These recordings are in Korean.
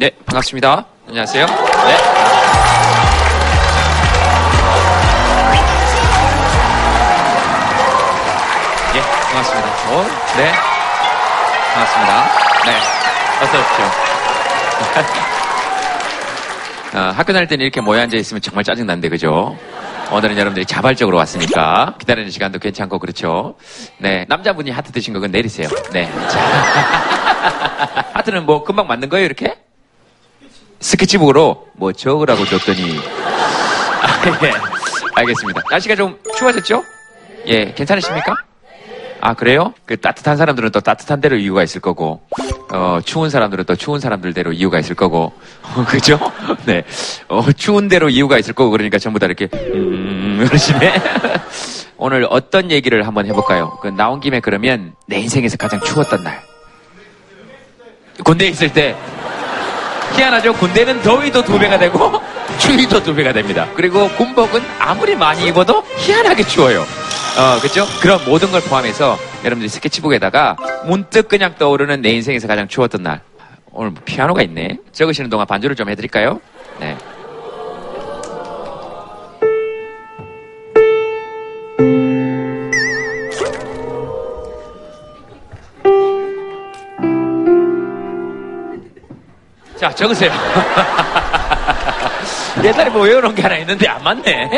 네, 반갑습니다. 안녕하세요. 네. 예, 반갑습니다. 어, 네. 반갑습니다. 네. 어서 오십시오. 어, 학교 다닐 때는 이렇게 모여 앉아 있으면 정말 짜증난데, 그죠? 오늘은 여러분들이 자발적으로 왔으니까 기다리는 시간도 괜찮고 그렇죠. 네, 남자분이 하트 드신 거 그건 내리세요. 네. 자. 하트는 뭐 금방 맞는 거예요, 이렇게? 스케치북으로 뭐 적으라고 줬더니 아, 예. 알겠습니다. 날씨가 좀 추워졌죠? 예, 괜찮으십니까? 아 그래요? 그 따뜻한 사람들은 또 따뜻한 대로 이유가 있을 거고 어 추운 사람들은 또 추운 사람들대로 이유가 있을 거고 어, 그죠? 네, 어 추운 대로 이유가 있을 거고 그러니까 전부 다 이렇게 음 그러시네. 오늘 어떤 얘기를 한번 해볼까요? 그 나온 김에 그러면 내 인생에서 가장 추웠던 날. 군대에 있을 때 희한하죠. 군대는 더위도 두 배가 되고 추위도 두 배가 됩니다. 그리고 군복은 아무리 많이 입어도 희한하게 추워요. 어, 그죠? 그런 모든 걸 포함해서 여러분들이 스케치북에다가 문득 그냥 떠오르는 내 인생에서 가장 추웠던 날. 오늘 뭐 피아노가 있네. 적으시는 동안 반주를 좀 해드릴까요? 네. 자, 적으세요. 옛날에 뭐 외워놓은 게 하나 있는데 안 맞네.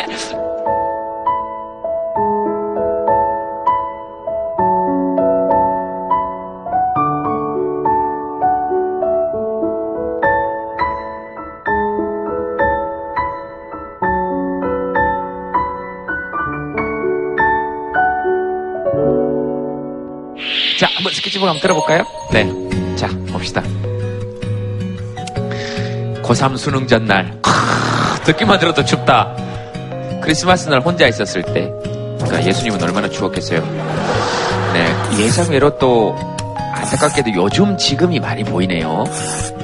자, 한번 스케치북 한번 들어볼까요? 네. 자, 봅시다. 고3 수능 전날. 크, 듣기만 들어도 춥다. 크리스마스 날 혼자 있었을 때. 그러니까 예수님은 얼마나 추웠겠어요. 네. 예상외로 또 안타깝게도 요즘 지금이 많이 보이네요.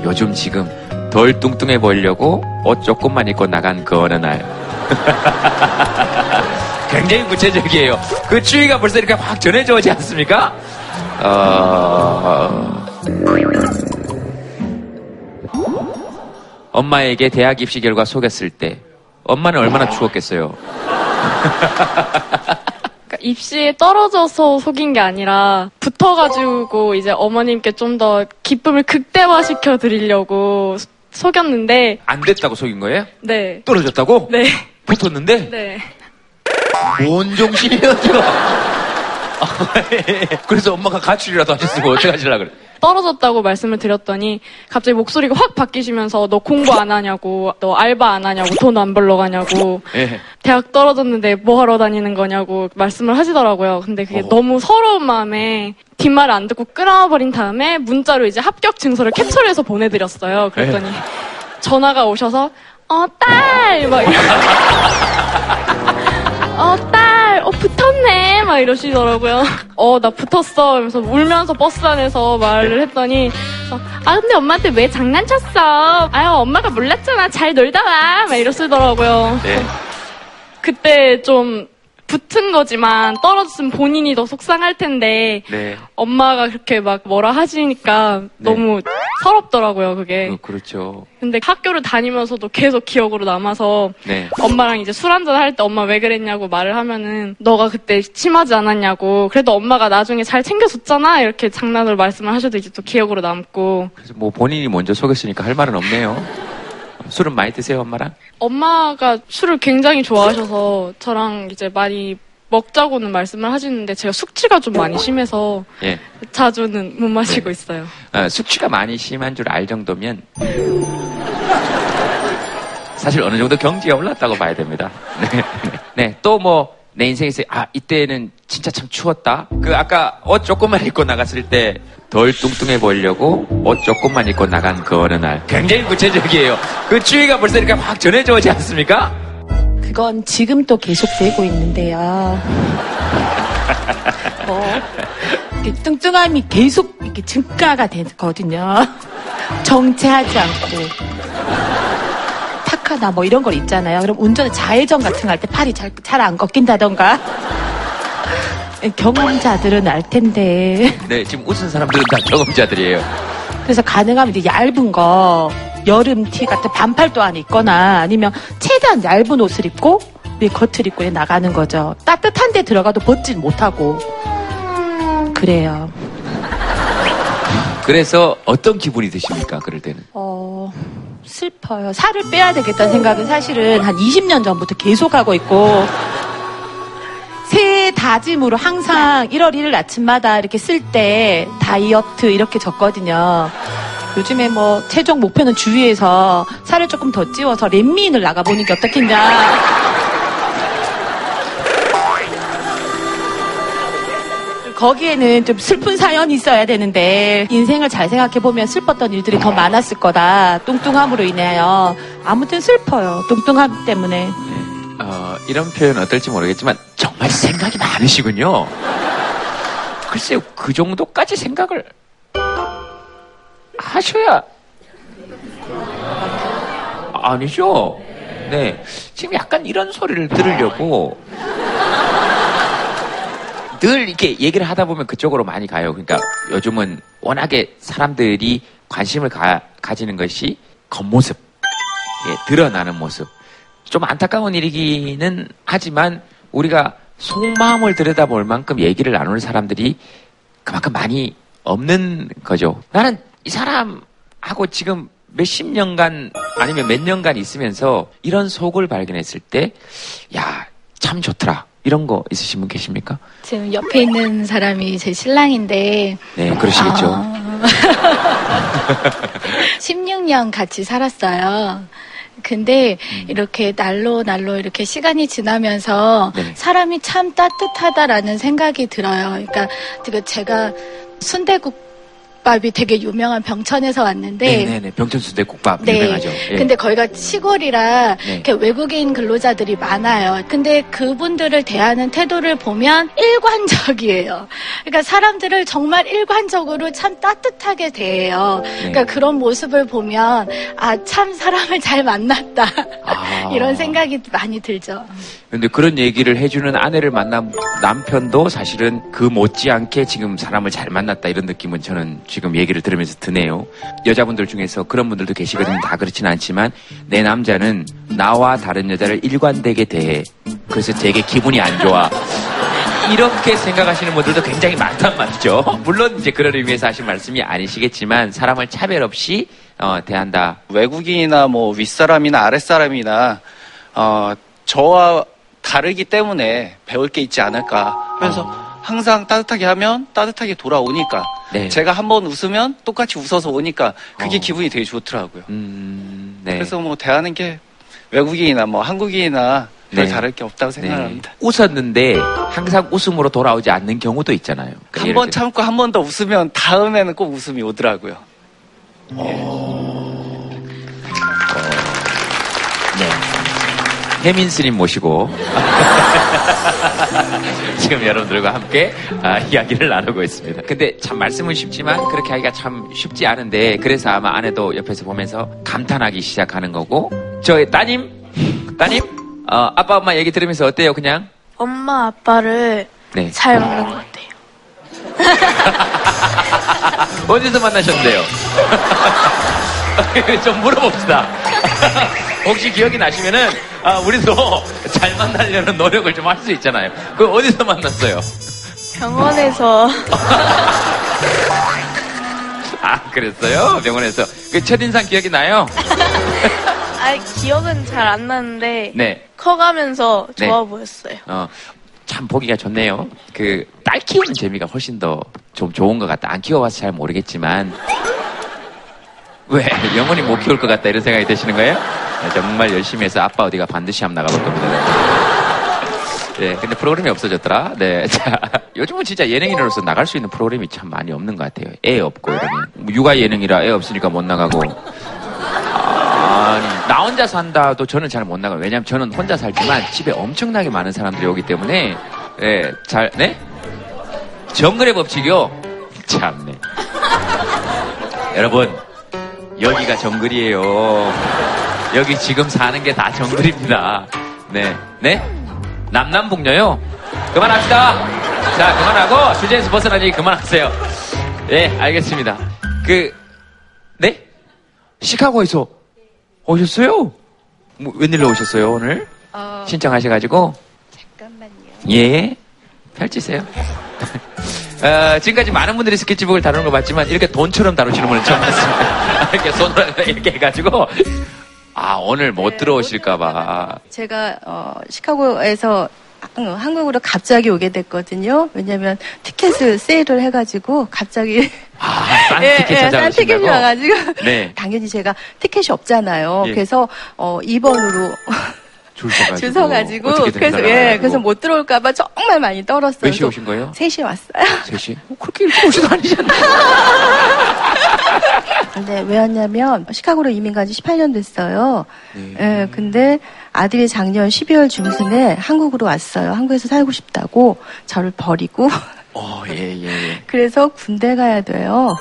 요즘 지금 덜 뚱뚱해 보이려고 옷 조금만 입고 나간 그 어느 날. 굉장히 구체적이에요. 그 추위가 벌써 이렇게 확 전해져 오지 않습니까? 어... 엄마에게 대학 입시 결과 속였을 때 엄마는 얼마나 추웠겠어요. 그러니까 입시에 떨어져서 속인 게 아니라 붙어가지고 이제 어머님께 좀 더 기쁨을 극대화시켜 드리려고 속였는데 안 됐다고 속인 거예요? 네. 떨어졌다고? 네. 붙었는데? 네. 뭔 지금? 그래서 엄마가 가출이라도 하셨으면 어떻게 하실라 그래? 떨어졌다고 말씀을 드렸더니 갑자기 목소리가 확 바뀌시면서 너 공부 안 하냐고, 너 알바 안 하냐고, 돈 안 벌러 가냐고, 예. 대학 떨어졌는데 뭐 하러 다니는 거냐고 말씀을 하시더라고요. 근데 그게 어허. 너무 서러운 마음에 뒷말을 안 듣고 끊어버린 다음에 문자로 이제 합격 증서를 캡처를 해서 보내드렸어요. 그랬더니 전화가 오셔서 어, 딸! 막 이러 어, 딸! 어, 붙었네! 막 이러시더라고요. 어, 나 붙었어. 이러면서 울면서 버스 안에서 말을 했더니, 아, 근데 엄마한테 왜 장난쳤어? 아유, 엄마가 몰랐잖아. 잘 놀다 와. 막 이러시더라고요. 네. 그때 좀 붙은 거지만 떨어졌으면 본인이 더 속상할 텐데, 네. 엄마가 그렇게 막 뭐라 하시니까 네. 너무 서럽더라고요, 그게. 어, 그렇죠. 근데 학교를 다니면서도 계속 기억으로 남아서 네. 엄마랑 이제 술 한잔 할 때 엄마 왜 그랬냐고 말을 하면은 너가 그때 심하지 않았냐고 그래도 엄마가 나중에 잘 챙겨줬잖아 이렇게 장난으로 말씀을 하셔도 이제 또 기억으로 남고 그래서 뭐 본인이 먼저 속였으니까 할 말은 없네요. 술은 많이 드세요, 엄마랑? 엄마가 술을 굉장히 좋아하셔서 저랑 이제 많이 먹자고는 말씀을 하시는데 제가 숙취가 좀 많이 심해서 예. 자주는 못 마시고 있어요. 어, 숙취가 많이 심한 줄 알 정도면 사실 어느 정도 경지에 올랐다고 봐야 됩니다. 네. 네. 또 뭐 내 인생에서 아 이때는 진짜 참 추웠다. 그 아까 옷 조금만 입고 나갔을 때 덜 뚱뚱해 보이려고 옷 조금만 입고 나간 그 어느 날 굉장히 구체적이에요. 그 추위가 벌써 이렇게 확 전해져 오지 않습니까? 그건 지금도 계속되고 있는데요. 어, 뚱뚱함이 계속 이렇게 증가가 되거든요. 정체하지 않고. 타카나 뭐 이런 걸 입잖아요. 그럼 운전에 좌회전 같은 거 할 때 팔이 잘안 꺾인다던가. 경험자들은 알 텐데. 네, 지금 웃은 사람들은 다 경험자들이에요. 그래서 가능하면 이제 얇은 거 여름 티 같은 반팔도 안에 있거나 아니면 최대한 얇은 옷을 입고 네, 겉을 입고 나가는 거죠. 따뜻한 데 들어가도 벗질 못하고. 그래요. 그래서 어떤 기분이 드십니까? 그럴 때는. 어, 슬퍼요. 살을 빼야 되겠다는 생각은 사실은 한 20년 전부터 계속 하고 있고, 새해 다짐으로 항상 1월 1일 아침마다 이렇게 쓸 때 다이어트 이렇게 적거든요. 요즘에 뭐 최종 목표는 주위에서 살을 조금 더 찌워서 렛미인을 나가보는 게 어떻겠냐. 거기에는 좀 슬픈 사연이 있어야 되는데 인생을 잘 생각해보면 슬펐던 일들이 더 많았을 거다. 뚱뚱함으로 인하여. 아무튼 슬퍼요. 뚱뚱함 때문에. 어, 이런 표현 어떨지 모르겠지만 정말 생각이 많으시군요. 글쎄요, 그 정도까지 생각을 하셔야 아니죠. 네, 지금 약간 이런 소리를 들으려고 늘 이렇게 얘기를 하다 보면 그쪽으로 많이 가요. 그러니까 요즘은 워낙에 사람들이 관심을 가, 가지는 것이 겉모습, 예, 드러나는 모습. 좀 안타까운 일이기는 하지만 우리가 속마음을 들여다볼 만큼 얘기를 나눌 사람들이 그만큼 많이 없는 거죠. 나는 이 사람하고 지금 몇십 년간 아니면 몇 년간 있으면서 이런 속을 발견했을 때, 야, 참 좋더라. 이런 거 있으신 분 계십니까? 지금 옆에 있는 사람이 제 신랑인데 네, 그러시겠죠. 아, 16년 같이 살았어요. 근데 이렇게 날로 날로 이렇게 시간이 지나면서 네. 사람이 참 따뜻하다라는 생각이 들어요. 그러니까 그 제가 순대국 밥이 되게 유명한 병천에서 왔는데 네네네. 병천수대국밥 네. 유명하죠. 예. 근데 거기가 시골이라 네. 이렇게 외국인 근로자들이 많아요. 근데 그분들을 대하는 태도를 보면 일관적이에요. 그러니까 사람들을 정말 일관적으로 참 따뜻하게 대해요. 그러니까 그런 모습을 보면 아 참 사람을 잘 만났다 아. 이런 생각이 많이 들죠. 근데 그런 얘기를 해주는 아내를 만난 남편도 사실은 그 못지않게 지금 사람을 잘 만났다 이런 느낌은 저는 지금 얘기를 들으면서 드네요. 여자분들 중에서 그런 분들도 계시거든요. 다 그렇진 않지만 내 남자는 나와 다른 여자를 일관되게 대해. 그래서 되게 기분이 안 좋아. 이렇게 생각하시는 분들도 굉장히 많단 말이죠. 물론 이제 그런 의미에서 하신 말씀이 아니시겠지만 사람을 차별 없이 어, 대한다. 외국인이나 뭐 윗사람이나 아랫사람이나 어, 저와 다르기 때문에 배울 게 있지 않을까 하면서 항상 따뜻하게 하면 따뜻하게 돌아오니까 네. 제가 한번 웃으면 똑같이 웃어서 오니까 그게 어. 기분이 되게 좋더라고요. 음, 네. 그래서 뭐 대하는 게 외국인이나 뭐 한국인이나 별 네. 다를 게 없다고 네. 생각합니다. 웃었는데 항상 웃음으로 돌아오지 않는 경우도 있잖아요. 그러니까 한 예를 번 들어- 참고 한 번 더 웃으면 다음에는 꼭 웃음이 오더라고요. 네. 혜민 스님 모시고 지금 여러분들과 함께 아, 이야기를 나누고 있습니다. 근데 참 말씀은 쉽지만 그렇게 하기가 참 쉽지 않은데 그래서 아마 아내도 옆에서 보면서 감탄하기 시작하는 거고 저희 따님 따님 어, 아빠 엄마 얘기 들으면서 어때요 그냥 엄마 아빠를 네잘 만난 것 같아요. 어디서 만나셨는데요? 좀 물어봅시다. 혹시 기억이 나시면은 아, 우리도 잘 만나려는 노력을 좀 할 수 있잖아요. 그 어디서 만났어요? 병원에서 아 그랬어요? 병원에서 그 첫인상 기억이 나요? 아 기억은 잘 안 나는데 네. 커가면서 네. 좋아 보였어요. 어, 참 보기가 좋네요. 그 딸 키우는 재미가 훨씬 더 좀 좋은 것 같다. 안 키워봐서 잘 모르겠지만 왜 영원히 못 키울 것 같다 이런 생각이 드시는 거예요? 네, 정말 열심히 해서 아빠 어디가 반드시 한번 나가볼 겁니다. 네, 근데 프로그램이 없어졌더라. 네, 자, 요즘은 진짜 예능인으로서 나갈 수 있는 프로그램이 참 많이 없는 것 같아요. 애 없고 이러면 뭐 육아 예능이라 애 없으니까 못 나가고. 아니, 나 혼자 산다도 저는 잘 못 나가요. 왜냐면 저는 혼자 살지만 집에 엄청나게 많은 사람들이 오기 때문에, 예, 잘, 네? 정글의 법칙이요? 참네. 여러분, 여기가 정글이에요. 여기 지금 사는 게 다 정글입니다. 네. 네? 남남북녀요? 그만합시다. 자, 그만하고, 주제에서 벗어나니 그만하세요. 예, 알겠습니다. 그, 네? 시카고에서 오셨어요? 뭐, 웬일로 오셨어요, 오늘? 어, 신청하셔가지고? 잠깐만요. 예. 펼치세요. 어, 지금까지 많은 분들이 스케치북을 다루는 걸 봤지만 이렇게 돈처럼 다루시는 분은 처음 봤습니다. 이렇게 손으로 이렇게 해가지고 아 오늘 못 들어오실까봐 제가 어, 시카고에서 한- 한국으로 갑자기 오게 됐거든요. 왜냐면 티켓을 세일을 해가지고 갑자기 아싼 예, 티켓 예, 싼. 티켓이 와가지고 네. 당연히 제가 티켓이 없잖아요. 예. 그래서 어, 2번으로 줄 서가지고. 줄 서가지고 그래서 예. 그래서 못 들어올까봐 정말 많이 떨었어요. 몇 시에 오신 거예요? 3시에 왔어요. 3시? 어, 그렇게 일찍 오지도 않으셨나요? 근데 왜 왔냐면 시카고로 이민 간 지 18년 됐어요. 네. 예, 근데 아들이 작년 12월 중순에 한국으로 왔어요. 한국에서 살고 싶다고 저를 버리고 어, 예, 예, 예. 그래서 군대 가야 돼요.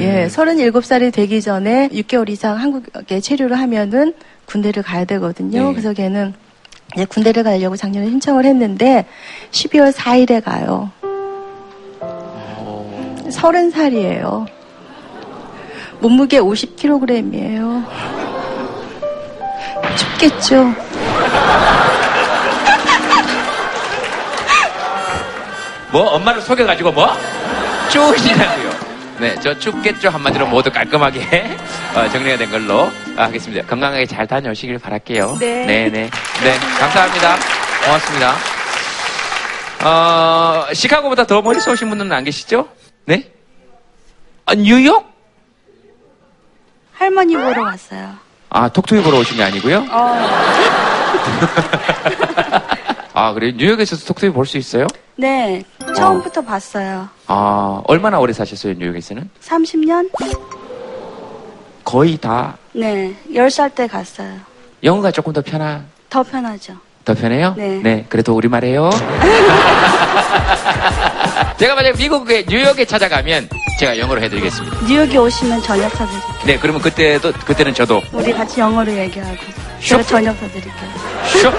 예, 37살이 되기 전에 6개월 이상 한국에 체류를 하면은 군대를 가야 되거든요. 네. 그래서 걔는 이제 군대를 가려고 작년에 신청을 했는데 12월 4일에 가요. 30살이에요. 몸무게 50kg이에요. 춥겠죠? 뭐 엄마를 속여가지고 뭐 쭈시냐고요. 네, 저 춥겠죠 한마디로 모두 깔끔하게 어, 정리가 된 걸로 하겠습니다. 건강하게 잘 다녀오시길 바랄게요. 네. 네, 네, 네, 감사합니다. 고맙습니다. 어, 시카고보다 더 멀리서 오신 분은 안 계시죠? 네? 아, 뉴욕? 할머니 보러 왔어요. 아, 톡톡이 보러 오신 게 아니고요? 아, 그래요? 뉴욕에서도 톡톡이 볼 수 있어요? 네, 처음부터 봤어요. 아, 얼마나 오래 사셨어요, 뉴욕에서는? 30년? 거의 다 네, 10살 때 갔어요. 영어가 조금 더 편하, 더 편하죠. 더 편해요? 네. 그래도 우리말 해요. 제가 만약에 미국에, 뉴욕에 찾아가면 제가 영어로 해드리겠습니다. 뉴욕에 오시면 저녁 사드릴게요. 네, 그러면 그때도, 그때는 저도 우리 같이 영어로 얘기하고. 쇼. 제가 저녁 사드릴게요. 쇼!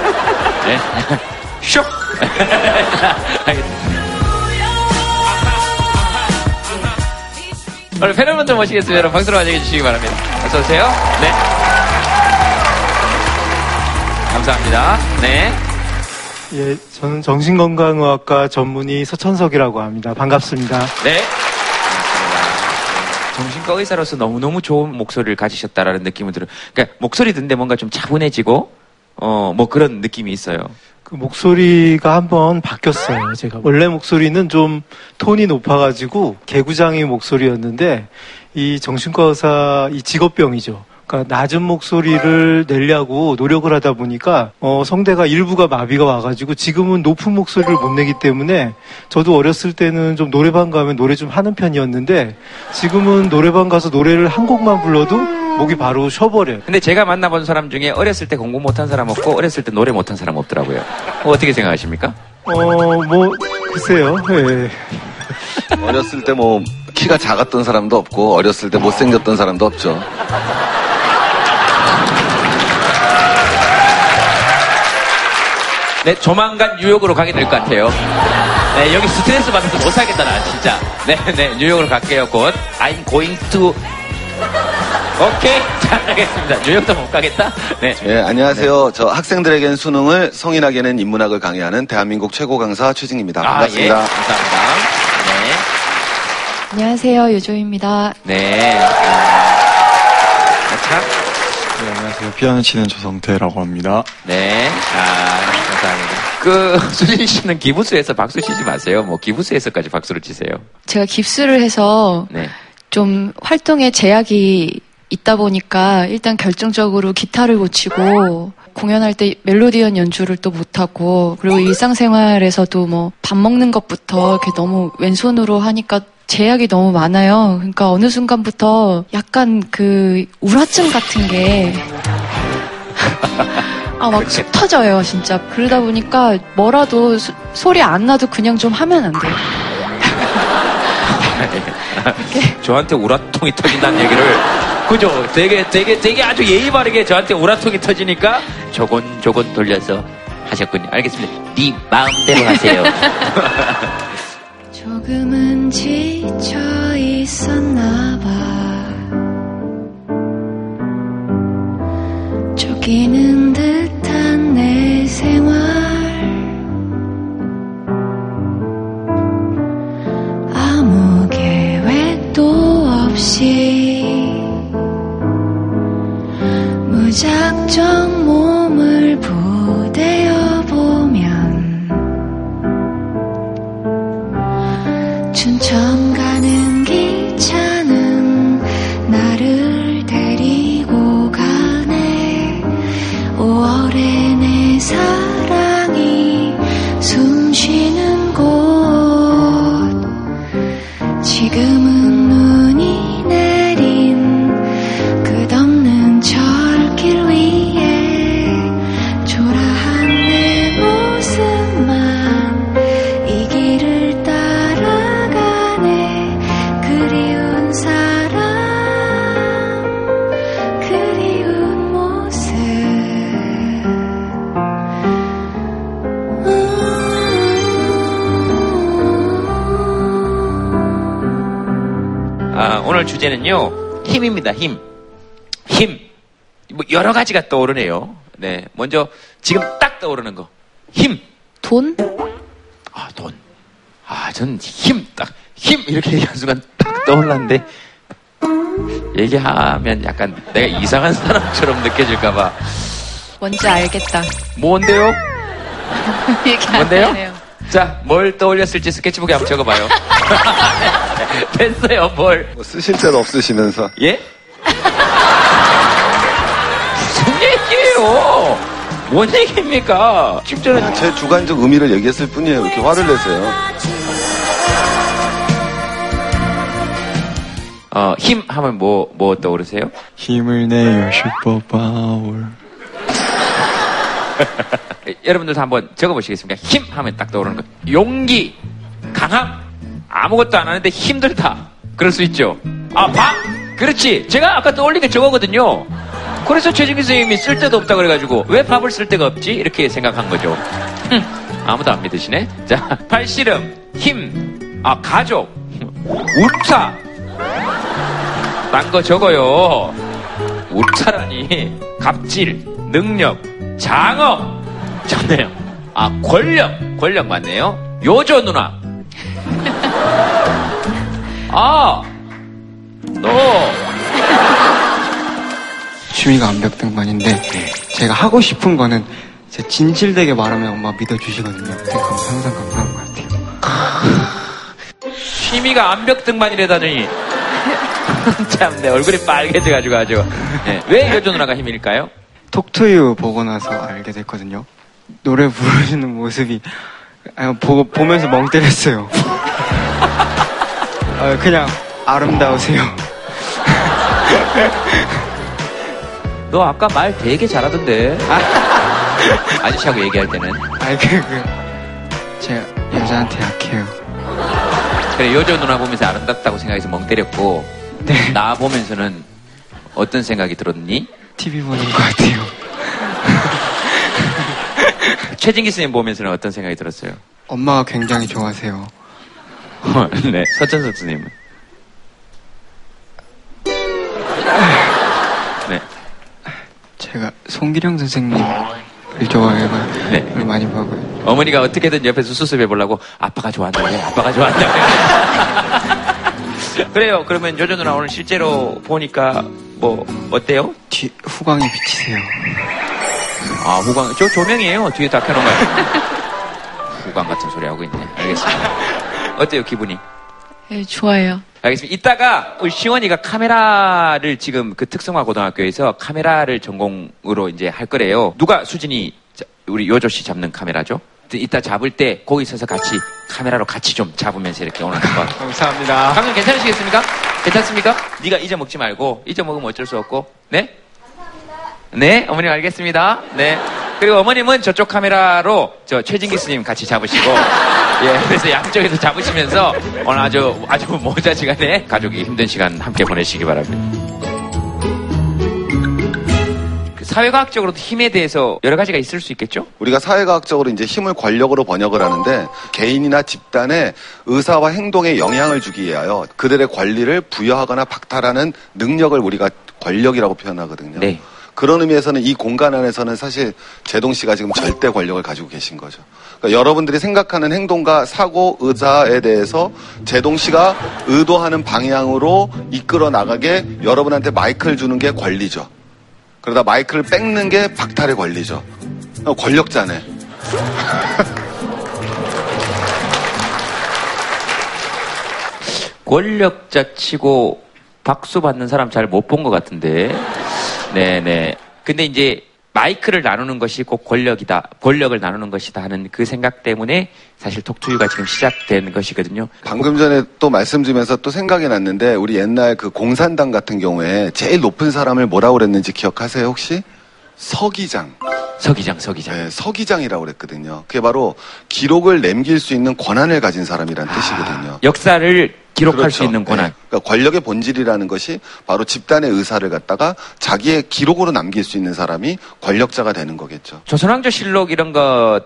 네. 쇼! 알겠습니다. 오늘 패널분들 모시겠습니다. 여러분 박수로 환영해 주시기 바랍니다. 어서오세요. 네. 감사합니다. 네. 예, 저는 정신건강의학과 전문의 서천석이라고 합니다. 반갑습니다. 네. 정신과 의사로서 너무너무 좋은 목소리를 가지셨다라는 느낌을 들어요. 그러니까 목소리 듣는데 뭔가 좀 차분해지고, 어, 뭐 그런 느낌이 있어요. 그 목소리가 한번 바뀌었어요. 제가 원래 목소리는 좀 톤이 높아가지고 개구장의 목소리였는데 이 정신과 의사 이 직업병이죠. 그러니까 낮은 목소리를 내려고 노력을 하다 보니까 어, 성대가 일부가 마비가 와가지고 지금은 높은 목소리를 못 내기 때문에 저도 어렸을 때는 좀 노래방 가면 노래 좀 하는 편이었는데 지금은 노래방 가서 노래를 한 곡만 불러도 목이 바로 쉬어버려요. 근데 제가 만나본 사람 중에 어렸을 때 공부 못한 사람 없고 어렸을 때 노래 못한 사람 없더라고요. 어, 어떻게 생각하십니까? 어, 뭐, 글쎄요. 예. 어렸을 때 뭐 키가 작았던 사람도 없고 어렸을 때 못생겼던 사람도 없죠. 네, 조만간 뉴욕으로 가게 될 것 같아요. 네, 여기 스트레스 받아서 못 살겠다, 나 진짜. 네, 네, 뉴욕으로 갈게요, 곧. I'm going to. 오케이. 자, 알겠습니다. 뉴욕도 못 가겠다? 네. 예, 안녕하세요. 저 학생들에겐 수능을 성인에게는 인문학을 강의하는 대한민국 최고 강사 최진입니다. 아, 예. 반갑습니다. 감사합니다. 안녕하세요, 유조입니다. 네. 네. 자, 네, 안녕하세요. 피아노 치는 조성태라고 합니다. 네. 아, 감사합니다. 그, 수진 씨는 기부수에서 박수 치지 마세요. 뭐, 기부수에서까지 박수를 치세요. 제가 깁스를 해서 네. 좀 활동에 제약이 있다 보니까 일단 결정적으로 기타를 못 치고 공연할 때 멜로디언 연주를 또 못하고 그리고 일상생활에서도 뭐 밥 먹는 것부터 이렇게 너무 왼손으로 하니까 제약이 너무 많아요. 그러니까 어느 순간부터 약간 그 우라증 같은 게 아, 막 속 터져요, 진짜. 그러다 보니까 뭐라도 소- 소리 안 나도 그냥 좀 하면 안 돼요. 저한테 우라통이 터진다는 얘기를 그죠? 되게 되게 되게 아주 예의 바르게 저한테 우라통이 터지니까 조곤조곤 돌려서 하셨군요. 알겠습니다. 네 마음대로 하세요. 조금은 지쳐 있었나 봐. 바뀌는 듯 없이 무작정 몸을 부대어 보면 춘천 힘입니다, 힘. 힘. 뭐, 여러 가지가 떠오르네요. 네. 먼저, 지금 딱 떠오르는 거. 힘. 돈? 아, 돈. 아, 전 힘, 딱, 힘! 이렇게 얘기한 순간 딱 떠올랐는데, 얘기하면 약간 내가 이상한 사람처럼 느껴질까봐. 뭔지 알겠다. 뭔데요? 뭔데요? 자, 뭘 떠올렸을지 스케치북에 한번 적어봐요. 됐어요, 뭘. 뭐 쓰실 때도 없으시면서. 예? 무슨 얘기예요? 뭔 얘기입니까? 그냥 제 주관적 의미를 얘기했을 뿐이에요. 이렇게 화를 내세요. 어, 힘 하면 뭐, 뭐 떠오르세요? 힘을 내요 슈퍼파워. 여러분들도 한번 적어보시겠습니까? 힘 하면 딱 떠오르는 거. 용기, 강함, 아무것도 안 하는데 힘들다. 그럴 수 있죠. 아, 밥? 그렇지. 제가 아까 떠올린 게 저거거든요. 그래서 최진기 선생님이 쓸데도 없다 그래가지고 왜 밥을 쓸 데가 없지? 이렇게 생각한 거죠. 흠, 아무도 안 믿으시네. 자, 팔씨름, 힘, 아, 가족, 울타. 딴거 적어요. 울타라니. 갑질, 능력, 장어. 좋네요. 아, 권력. 권력 맞네요. 요조 누나. 아, 너. 취미가 암벽 등반인데 제가 하고 싶은 거는 제 진실되게 말하면 엄마 믿어주시거든요. 그래서 항상 감사한 것 같아요. 취미가 암벽 등반이라다니. 참, 내 얼굴이 빨개져가지고 아주. 네. 왜 요조 누나가 힘일까요? 톡투유 보고 나서 알게 됐거든요. 노래 부르시는 모습이 아, 보고 보면서 멍 때렸어요. 아, 그냥 아름다우세요. 너 아까 말 되게 잘하던데. 아저씨하고 얘기할 때는. 아니 그, 그 제가 여자한테 약해요. 그래, 요조 누나 보면서 아름답다고 생각해서 멍 때렸고. 네. 나 보면서는 어떤 생각이 들었니? TV 보는 것 같아요. 최진기 선생님 보면서는 어떤 생각이 들었어요? 엄마가 굉장히 좋아하세요. 네. 서천석 선생님은? 네. 제가 송기령 선생님을 좋아해가지고 네. 많이 봐고요. 어머니가 어떻게든 옆에서 수습해 보려고 아빠가 좋아한다고 아빠가 좋아한다고 그래요. 그러면 요조 누나 오늘 실제로 보니까 뭐 어때요? 뒤 후광이 비치세요. 아 후광 저 조명이에요. 뒤에 다 켜놓은 거 후광 같은 소리 하고 있네. 알겠습니다. 어때요 기분이? 네, 좋아요. 알겠습니다. 이따가 우리 시원이가 카메라를 지금 그 특성화 고등학교에서 카메라를 전공으로 이제 할 거래요. 누가 수진이 자- 우리 요조 씨 잡는 카메라죠? 이따 잡을 때 거기 서서 같이 카메라로 같이 좀 잡으면서 이렇게 오늘 한번. 감사합니다. 방금 괜찮으시겠습니까? 괜찮습니까? 네가 잊어먹지 말고 잊어먹으면 어쩔 수 없고. 네? 네, 어머님 알겠습니다. 네. 그리고 어머님은 저쪽 카메라로 저 최진기 스님 같이 잡으시고, 예, 그래서 양쪽에서 잡으시면서 오늘 아주 아주 모자 시간에 가족이 힘든 시간 함께 보내시기 바랍니다. 그 사회과학적으로도 힘에 대해서 여러 가지가 있을 수 있겠죠? 우리가 사회과학적으로 이제 힘을 권력으로 번역을 하는데 개인이나 집단의 의사와 행동에 영향을 주기 위하여 그들의 권리를 부여하거나 박탈하는 능력을 우리가 권력이라고 표현하거든요. 네. 그런 의미에서는 이 공간 안에서는 사실 제동 씨가 지금 절대 권력을 가지고 계신 거죠. 그러니까 여러분들이 생각하는 행동과 사고, 의사에 대해서 제동 씨가 의도하는 방향으로 이끌어 나가게 여러분한테 마이크를 주는 게 권리죠. 그러다 마이크를 뺏는 게 박탈의 권리죠. 어, 권력자네. 권력자 치고 박수 받는 사람 잘 못 본 것 같은데. 네네. 근데 이제 마이크를 나누는 것이 꼭 권력이다, 권력을 나누는 것이다 하는 그 생각 때문에 사실 톡투유가 지금 시작된 것이거든요. 방금 전에 또 말씀드리면서 또 생각이 났는데 우리 옛날 그 공산당 같은 경우에 제일 높은 사람을 뭐라고 그랬는지 기억하세요 혹시? 서기장. 서기장, 서기장. 네, 서기장이라고 그랬거든요. 그게 바로 기록을 남길 수 있는 권한을 가진 사람이란 뜻이거든요. 역사를 기록할 그렇죠. 수 있는 권한. 네. 그러니까 권력의 본질이라는 것이 바로 집단의 의사를 갖다가 자기의 기록으로 남길 수 있는 사람이 권력자가 되는 거겠죠. 조선왕조실록 이런 거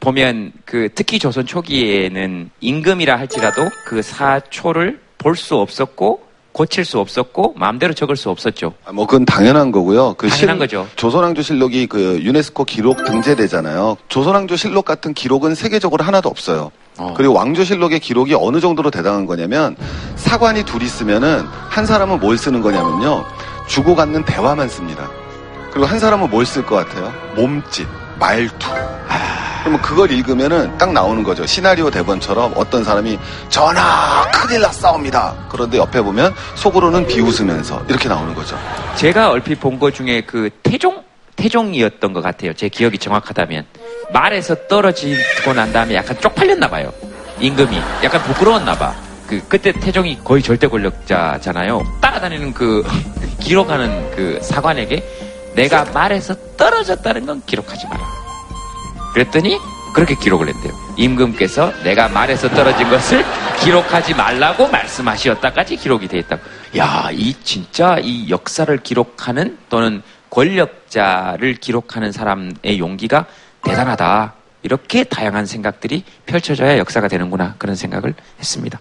보면 그 특히 조선 초기에는 임금이라 할지라도 그 사초를 볼 수 없었고 고칠 수 없었고 마음대로 적을 수 없었죠. 아, 뭐 그건 당연한 거고요. 그 당연한 실- 거죠. 조선왕조실록이 그 유네스코 기록 등재되잖아요. 조선왕조실록 같은 기록은 세계적으로 하나도 없어요. 그리고 왕조실록의 기록이 어느 정도로 대단한 거냐면 사관이 둘이 쓰면은 한 사람은 뭘 쓰는 거냐면요. 주고받는 대화만 씁니다. 그리고 한 사람은 뭘 쓸 것 같아요? 몸짓, 말투. 그러면 그걸 읽으면은 딱 나오는 거죠. 시나리오 대본처럼 어떤 사람이 전하 큰일 났사옵니다. 그런데 옆에 보면 속으로는 비웃으면서 이렇게 나오는 거죠. 제가 얼핏 본것 중에 그 태종 태종이었던 것 같아요. 제 기억이 정확하다면 말에서 떨어지고 난 다음에 약간 쪽팔렸나 봐요. 임금이 약간 부끄러웠나 봐. 그 그때 태종이 거의 절대 권력자잖아요. 따라다니는 그 기록하는 그 사관에게 내가 말에서 떨어졌다는 건 기록하지 마라. 그랬더니 그렇게 기록을 했대요. 임금께서 내가 말에서 떨어진 것을 기록하지 말라고 말씀하시었다까지 기록이 돼 있다고. 야, 이 진짜 이 역사를 기록하는 또는 권력자를 기록하는 사람의 용기가 대단하다. 이렇게 다양한 생각들이 펼쳐져야 역사가 되는구나. 그런 생각을 했습니다.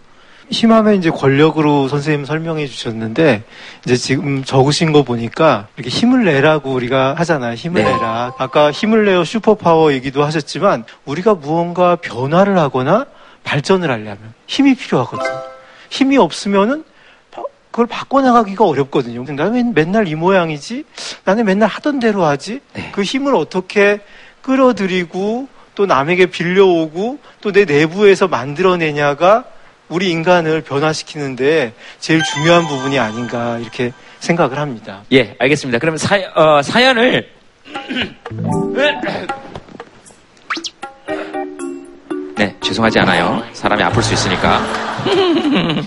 힘하면 이제 권력으로 선생님 설명해 주셨는데 이제 지금 적으신 거 보니까 이렇게 힘을 내라고 우리가 하잖아요. 힘을 네. 내라. 아까 힘을 내어 슈퍼파워 얘기도 하셨지만 우리가 무언가 변화를 하거나 발전을 하려면 힘이 필요하거든요. 힘이 없으면은 바- 그걸 바꿔나가기가 어렵거든요. 나는 왜 맨날 이 모양이지? 나는 맨날 하던 대로 하지? 그 힘을 어떻게 끌어들이고 또 남에게 빌려오고 또 내 내부에서 만들어내냐가 우리 인간을 변화시키는데 제일 중요한 부분이 아닌가 이렇게 생각을 합니다. 예, 알겠습니다. 그럼 사, 어, 사연을 네, 죄송하지 않아요. 사람이 아플 수 있으니까.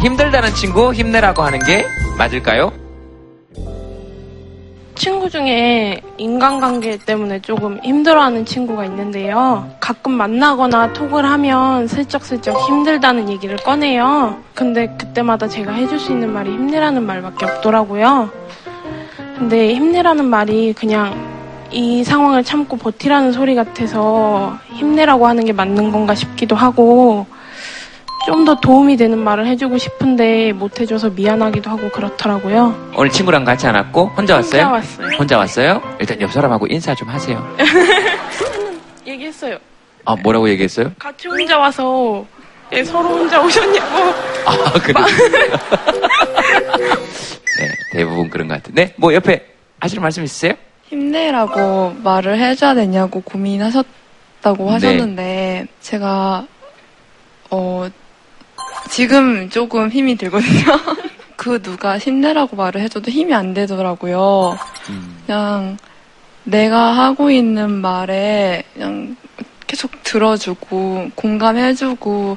힘들다는 친구 힘내라고 하는 게 맞을까요? 친구 중에 인간관계 때문에 조금 힘들어하는 친구가 있는데요. 가끔 만나거나 톡을 하면 슬쩍슬쩍 힘들다는 얘기를 꺼내요. 근데 그때마다 제가 해줄 수 있는 말이 힘내라는 말밖에 없더라고요. 근데 힘내라는 말이 그냥 이 상황을 참고 버티라는 소리 같아서 힘내라고 하는 게 맞는 건가 싶기도 하고 좀 더 도움이 되는 말을 해주고 싶은데 못 해줘서 미안하기도 하고 그렇더라고요. 오늘 친구랑 같이 안 왔고 혼자 왔어요? 혼자 왔어요. 혼자 왔어요? 일단 옆 사람하고 인사 좀 하세요. 얘기했어요. 아, 뭐라고 얘기했어요? 같이 혼자 와서 예, 서로 혼자 오셨냐고. 아, 그래. 네, 대부분 그런 것 같아요. 네, 뭐 옆에 하시는 말씀 있으세요? 힘내라고 말을 해줘야 되냐고 고민하셨다고 네. 하셨는데 제가 어 지금 조금 힘이 들거든요. 그 누가 힘내라고 말을 해줘도 힘이 안 되더라고요. 그냥 내가 하고 있는 말에 그냥 계속 들어주고 공감해주고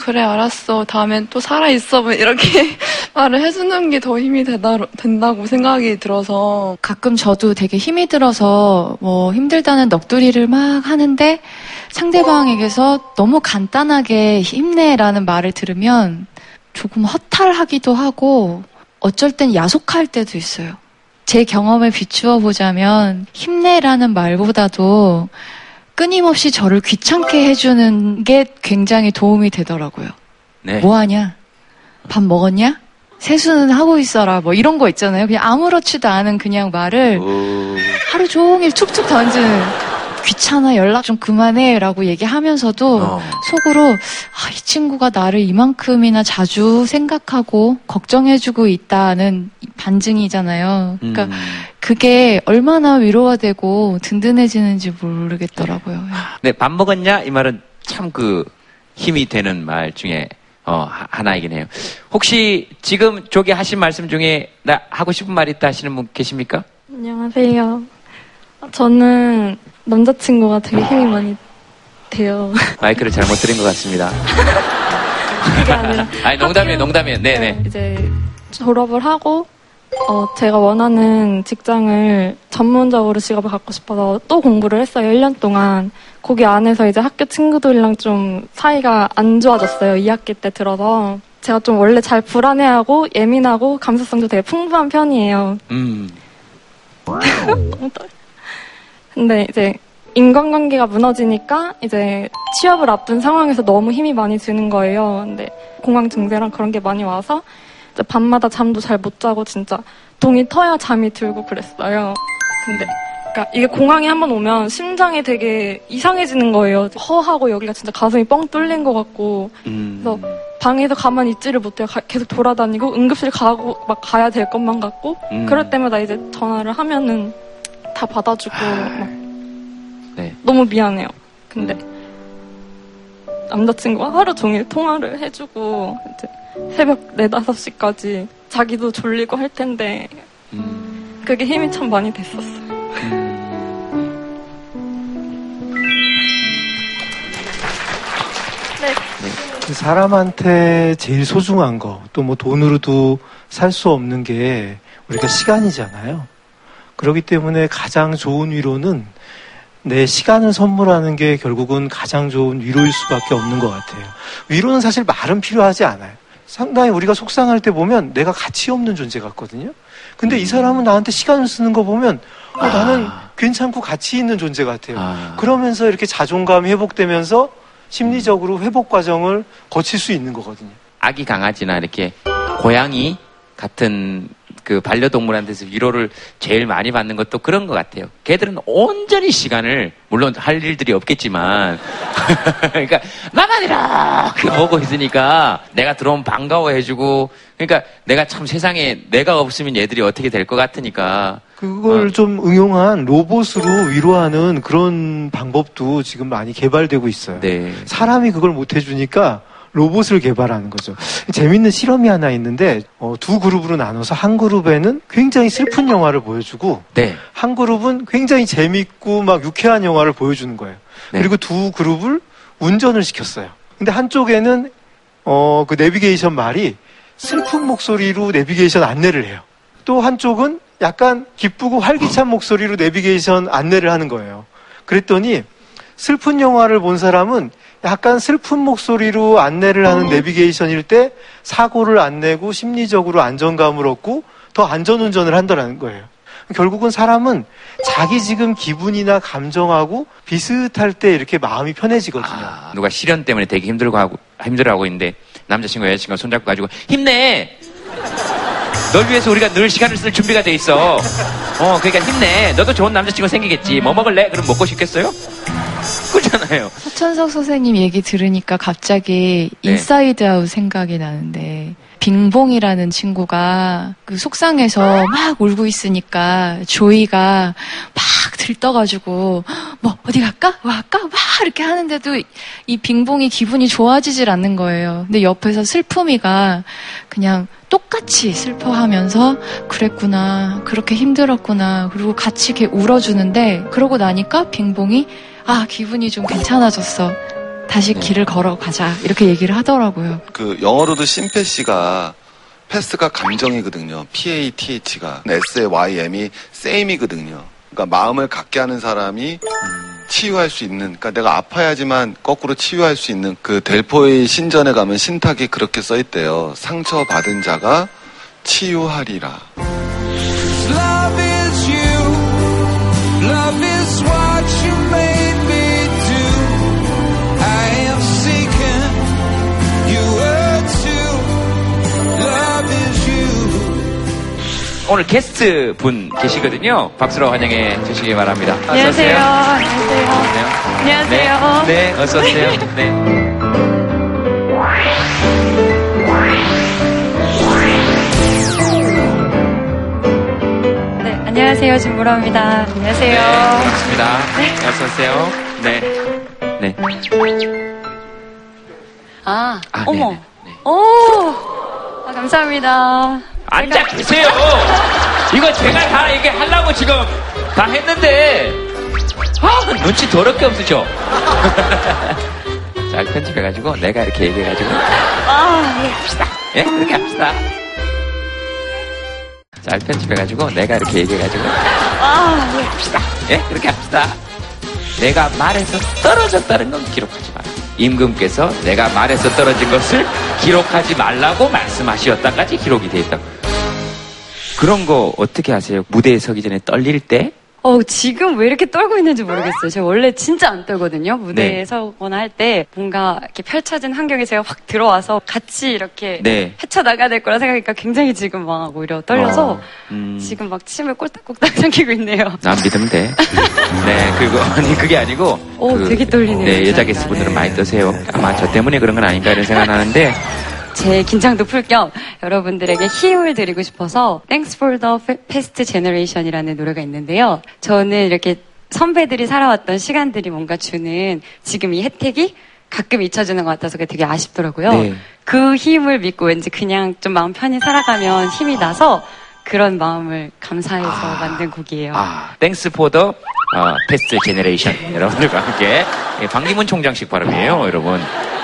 그래 알았어. 다음엔 또 살아있어. 뭐 이렇게 말을 해주는 게 더 힘이 되다, 된다고 생각이 들어서. 가끔 저도 되게 힘이 들어서 뭐 힘들다는 넋두리를 막 하는데 상대방에게서 너무 간단하게 힘내라는 말을 들으면 조금 허탈하기도 하고 어쩔 땐 야속할 때도 있어요. 제 경험을 비추어 보자면 힘내라는 말보다도 끊임없이 저를 귀찮게 해주는 게 굉장히 도움이 되더라고요. 네. 뭐 하냐? 밥 먹었냐? 세수는 하고 있어라 뭐 이런 거 있잖아요. 그냥 아무렇지도 않은 그냥 말을 하루 종일 툭툭 던지는 귀찮아 연락 좀 그만해라고 얘기하면서도 어. 속으로 아, 이 친구가 나를 이만큼이나 자주 생각하고 걱정해주고 있다는 반증이잖아요. 그러니까 음. 그게 얼마나 위로가 되고 든든해지는지 모르겠더라고요. 네, 밥 먹었냐? 이 말은 참 그 힘이 되는 말 중에 어, 하- 하나이긴 해요. 혹시 지금 저기 하신 말씀 중에 나 하고 싶은 말 있다 하시는 분 계십니까? 안녕하세요. 저는 남자친구가 되게 힘이 많이 돼요. 마이크를 잘못 들은 것 같습니다. 그게 아니라 아니, 농담이에요, 농담이에요. 네네. 이제 졸업을 하고 어, 제가 원하는 직장을 전문적으로 직업을 갖고 싶어서 또 공부를 했어요. 1년 동안. 거기 안에서 이제 학교 친구들이랑 좀 사이가 안 좋아졌어요. 2학기 때 들어서. 제가 좀 원래 잘 불안해하고 예민하고 감수성도 되게 풍부한 편이에요. 음. 근데 이제 인간관계가 무너지니까 이제 취업을 앞둔 상황에서 너무 힘이 많이 드는 거예요. 근데 공황 증세랑 그런 게 많이 와서 밤마다 잠도 잘 못 자고 진짜 동이 터야 잠이 들고 그랬어요. 근데 그러니까 이게 공황이 한번 오면 심장이 되게 이상해지는 거예요. 허하고 여기가 진짜 가슴이 뻥 뚫린 것 같고 그래서 방에서 가만히 있지를 못해요. 가- 계속 돌아다니고 응급실 가고 막 가야 될 것만 같고 음. 그럴 때마다 이제 전화를 하면은 다 받아주고 막 네. 너무 미안해요. 근데 남자친구가 하루 종일 통화를 해주고 이제 새벽 4, 5시까지 자기도 졸리고 할 텐데 그게 힘이 참 많이 됐었어요. 네. 그 사람한테 제일 소중한 거, 또 뭐 돈으로도 살 수 없는 게 우리가 시간이잖아요. 그렇기 때문에 가장 좋은 위로는 내 시간을 선물하는 게 결국은 가장 좋은 위로일 수밖에 없는 것 같아요. 위로는 사실 말은 필요하지 않아요. 상당히 우리가 속상할 때 보면 내가 가치 없는 존재 같거든요. 근데 이 사람은 나한테 시간을 쓰는 거 보면 어, 나는 괜찮고 가치 있는 존재 같아요. 그러면서 이렇게 자존감이 회복되면서 심리적으로 회복 과정을 거칠 수 있는 거거든요. 아기 강아지나 이렇게 고양이 같은 그 반려동물한테서 위로를 제일 많이 받는 것도 그런 것 같아요. 걔들은 온전히 시간을 물론 할 일들이 없겠지만 그러니까 이렇게 보고 있으니까 내가 들어오면 반가워해주고 그러니까 내가 참 세상에 내가 없으면 얘들이 어떻게 될 것 같으니까 그걸 좀 응용한 로봇으로 위로하는 그런 방법도 지금 많이 개발되고 있어요. 네. 사람이 그걸 못 해주니까 로봇을 개발하는 거죠. 재밌는 실험이 하나 있는데 어, 두 그룹으로 나눠서 한 그룹에는 굉장히 슬픈 영화를 보여주고 네. 한 그룹은 굉장히 재밌고 막 유쾌한 영화를 보여주는 거예요. 네. 그리고 두 그룹을 운전을 시켰어요. 근데 한쪽에는 어, 그 내비게이션 말이 슬픈 목소리로 내비게이션 안내를 해요. 또 한쪽은 약간 기쁘고 활기찬 목소리로 내비게이션 안내를 하는 거예요. 그랬더니 슬픈 영화를 본 사람은 약간 슬픈 목소리로 안내를 하는 내비게이션일 때 사고를 안 내고 심리적으로 안정감을 얻고 더 안전 운전을 한다는 거예요. 결국은 사람은 자기 지금 기분이나 감정하고 비슷할 때 이렇게 마음이 편해지거든요. 누가 시련 때문에 되게 힘들고 하고 힘들어하고 있는데 남자친구 여자친구가 손잡고 가지고 힘내. 널 위해서 우리가 늘 시간을 쓸 준비가 돼 있어. 어, 그러니까 힘내. 너도 좋은 남자친구 생기겠지. 뭐 먹을래? 그럼 먹고 싶겠어요? 그렇잖아요. 서천석 선생님 얘기 들으니까 갑자기 네. 인사이드 아웃 생각이 나는데 빙봉이라는 친구가 그 속상해서 막 울고 있으니까 조이가 막 들떠가지고 뭐 어디 갈까? 뭐 할까? 막 이렇게 하는데도 이 빙봉이 기분이 좋아지질 않는 거예요. 근데 옆에서 슬픔이가 그냥 똑같이 슬퍼하면서 그랬구나 그렇게 힘들었구나 그리고 같이 이렇게 울어주는데 그러고 나니까 빙봉이 아 기분이 좀 괜찮아졌어 다시 길을 걸어가자 이렇게 얘기를 하더라고요. 그 영어로도 심패시가 패스가 감정이거든요. P-A-T-H가 S-A-Y-M이 same이거든요. 그러니까 마음을 갖게 하는 사람이 치유할 수 있는, 그러니까 내가 아파야지만 거꾸로 치유할 수 있는 그 델포의 신전에 가면 신탁이 그렇게 써 있대요. 상처 받은 자가 치유하리라. Love is you. Love is 오늘 게스트 분 계시거든요. 박수로 환영해 주시기 바랍니다. 안녕하세요. 오세요. 안녕하세요. 안녕하세요. 네, 네, 어서 오세요. 네. 네, 안녕하세요. 진보라입니다. 안녕하세요. 반갑습니다. 어서 오세요. 네. 네. 아, 아, 어머. 네 네, 오! 아, 감사합니다. 앉아 계세요. 이거 제가 다 이게 하려고 지금 다 했는데 아 눈치 더럽게 없으죠. 잘 편집해가지고 내가 이렇게 얘기해가지고 아, 예 그렇게 합시다. 잘 편집해가지고 내가 이렇게 얘기해가지고 아, 예 그렇게 합시다. 내가 말해서 떨어졌다는 건 기록하지 마. 임금께서 내가 말해서 떨어진 것을 기록하지 말라고 말씀하시었다까지 기록이 돼 있다고. 그런 거 어떻게 하세요? 무대에 서기 전에 떨릴 때? 어, 지금 왜 이렇게 떨고 있는지 모르겠어요. 제가 원래 진짜 안 떨거든요. 무대에 네. 서거나 할 때 뭔가 이렇게 펼쳐진 환경에 제가 확 들어와서 같이 이렇게 네. 헤쳐나가야 될 거라 생각하니까 굉장히 지금 막 오히려 떨려서 어, 음. 지금 막 침을 꼴딱꼴딱 삼키고 있네요. 난 믿으면 돼. 네, 그리고, 아니, 그게 아니고. 오, 그, 되게 떨리네요, 네, 여자. 게스트분들은 많이 떠세요. 아마 저 때문에 그런 건 아닌가 이런 생각 나는데. 제 긴장도 풀 겸 여러분들에게 힘을 드리고 싶어서 Thanks for the Past Generation이라는 노래가 있는데요. 저는 이렇게 선배들이 살아왔던 시간들이 뭔가 주는 지금 이 혜택이 가끔 잊혀지는 것 같아서 그게 되게 아쉽더라고요. 네. 그 힘을 믿고 왠지 그냥 좀 마음 편히 살아가면 힘이 나서 그런 마음을 감사해서 만든 곡이에요. 아, Thanks for the 어, Past Generation. 여러분들과 함께. 예, 방기문 총장식 발음이에요, 여러분.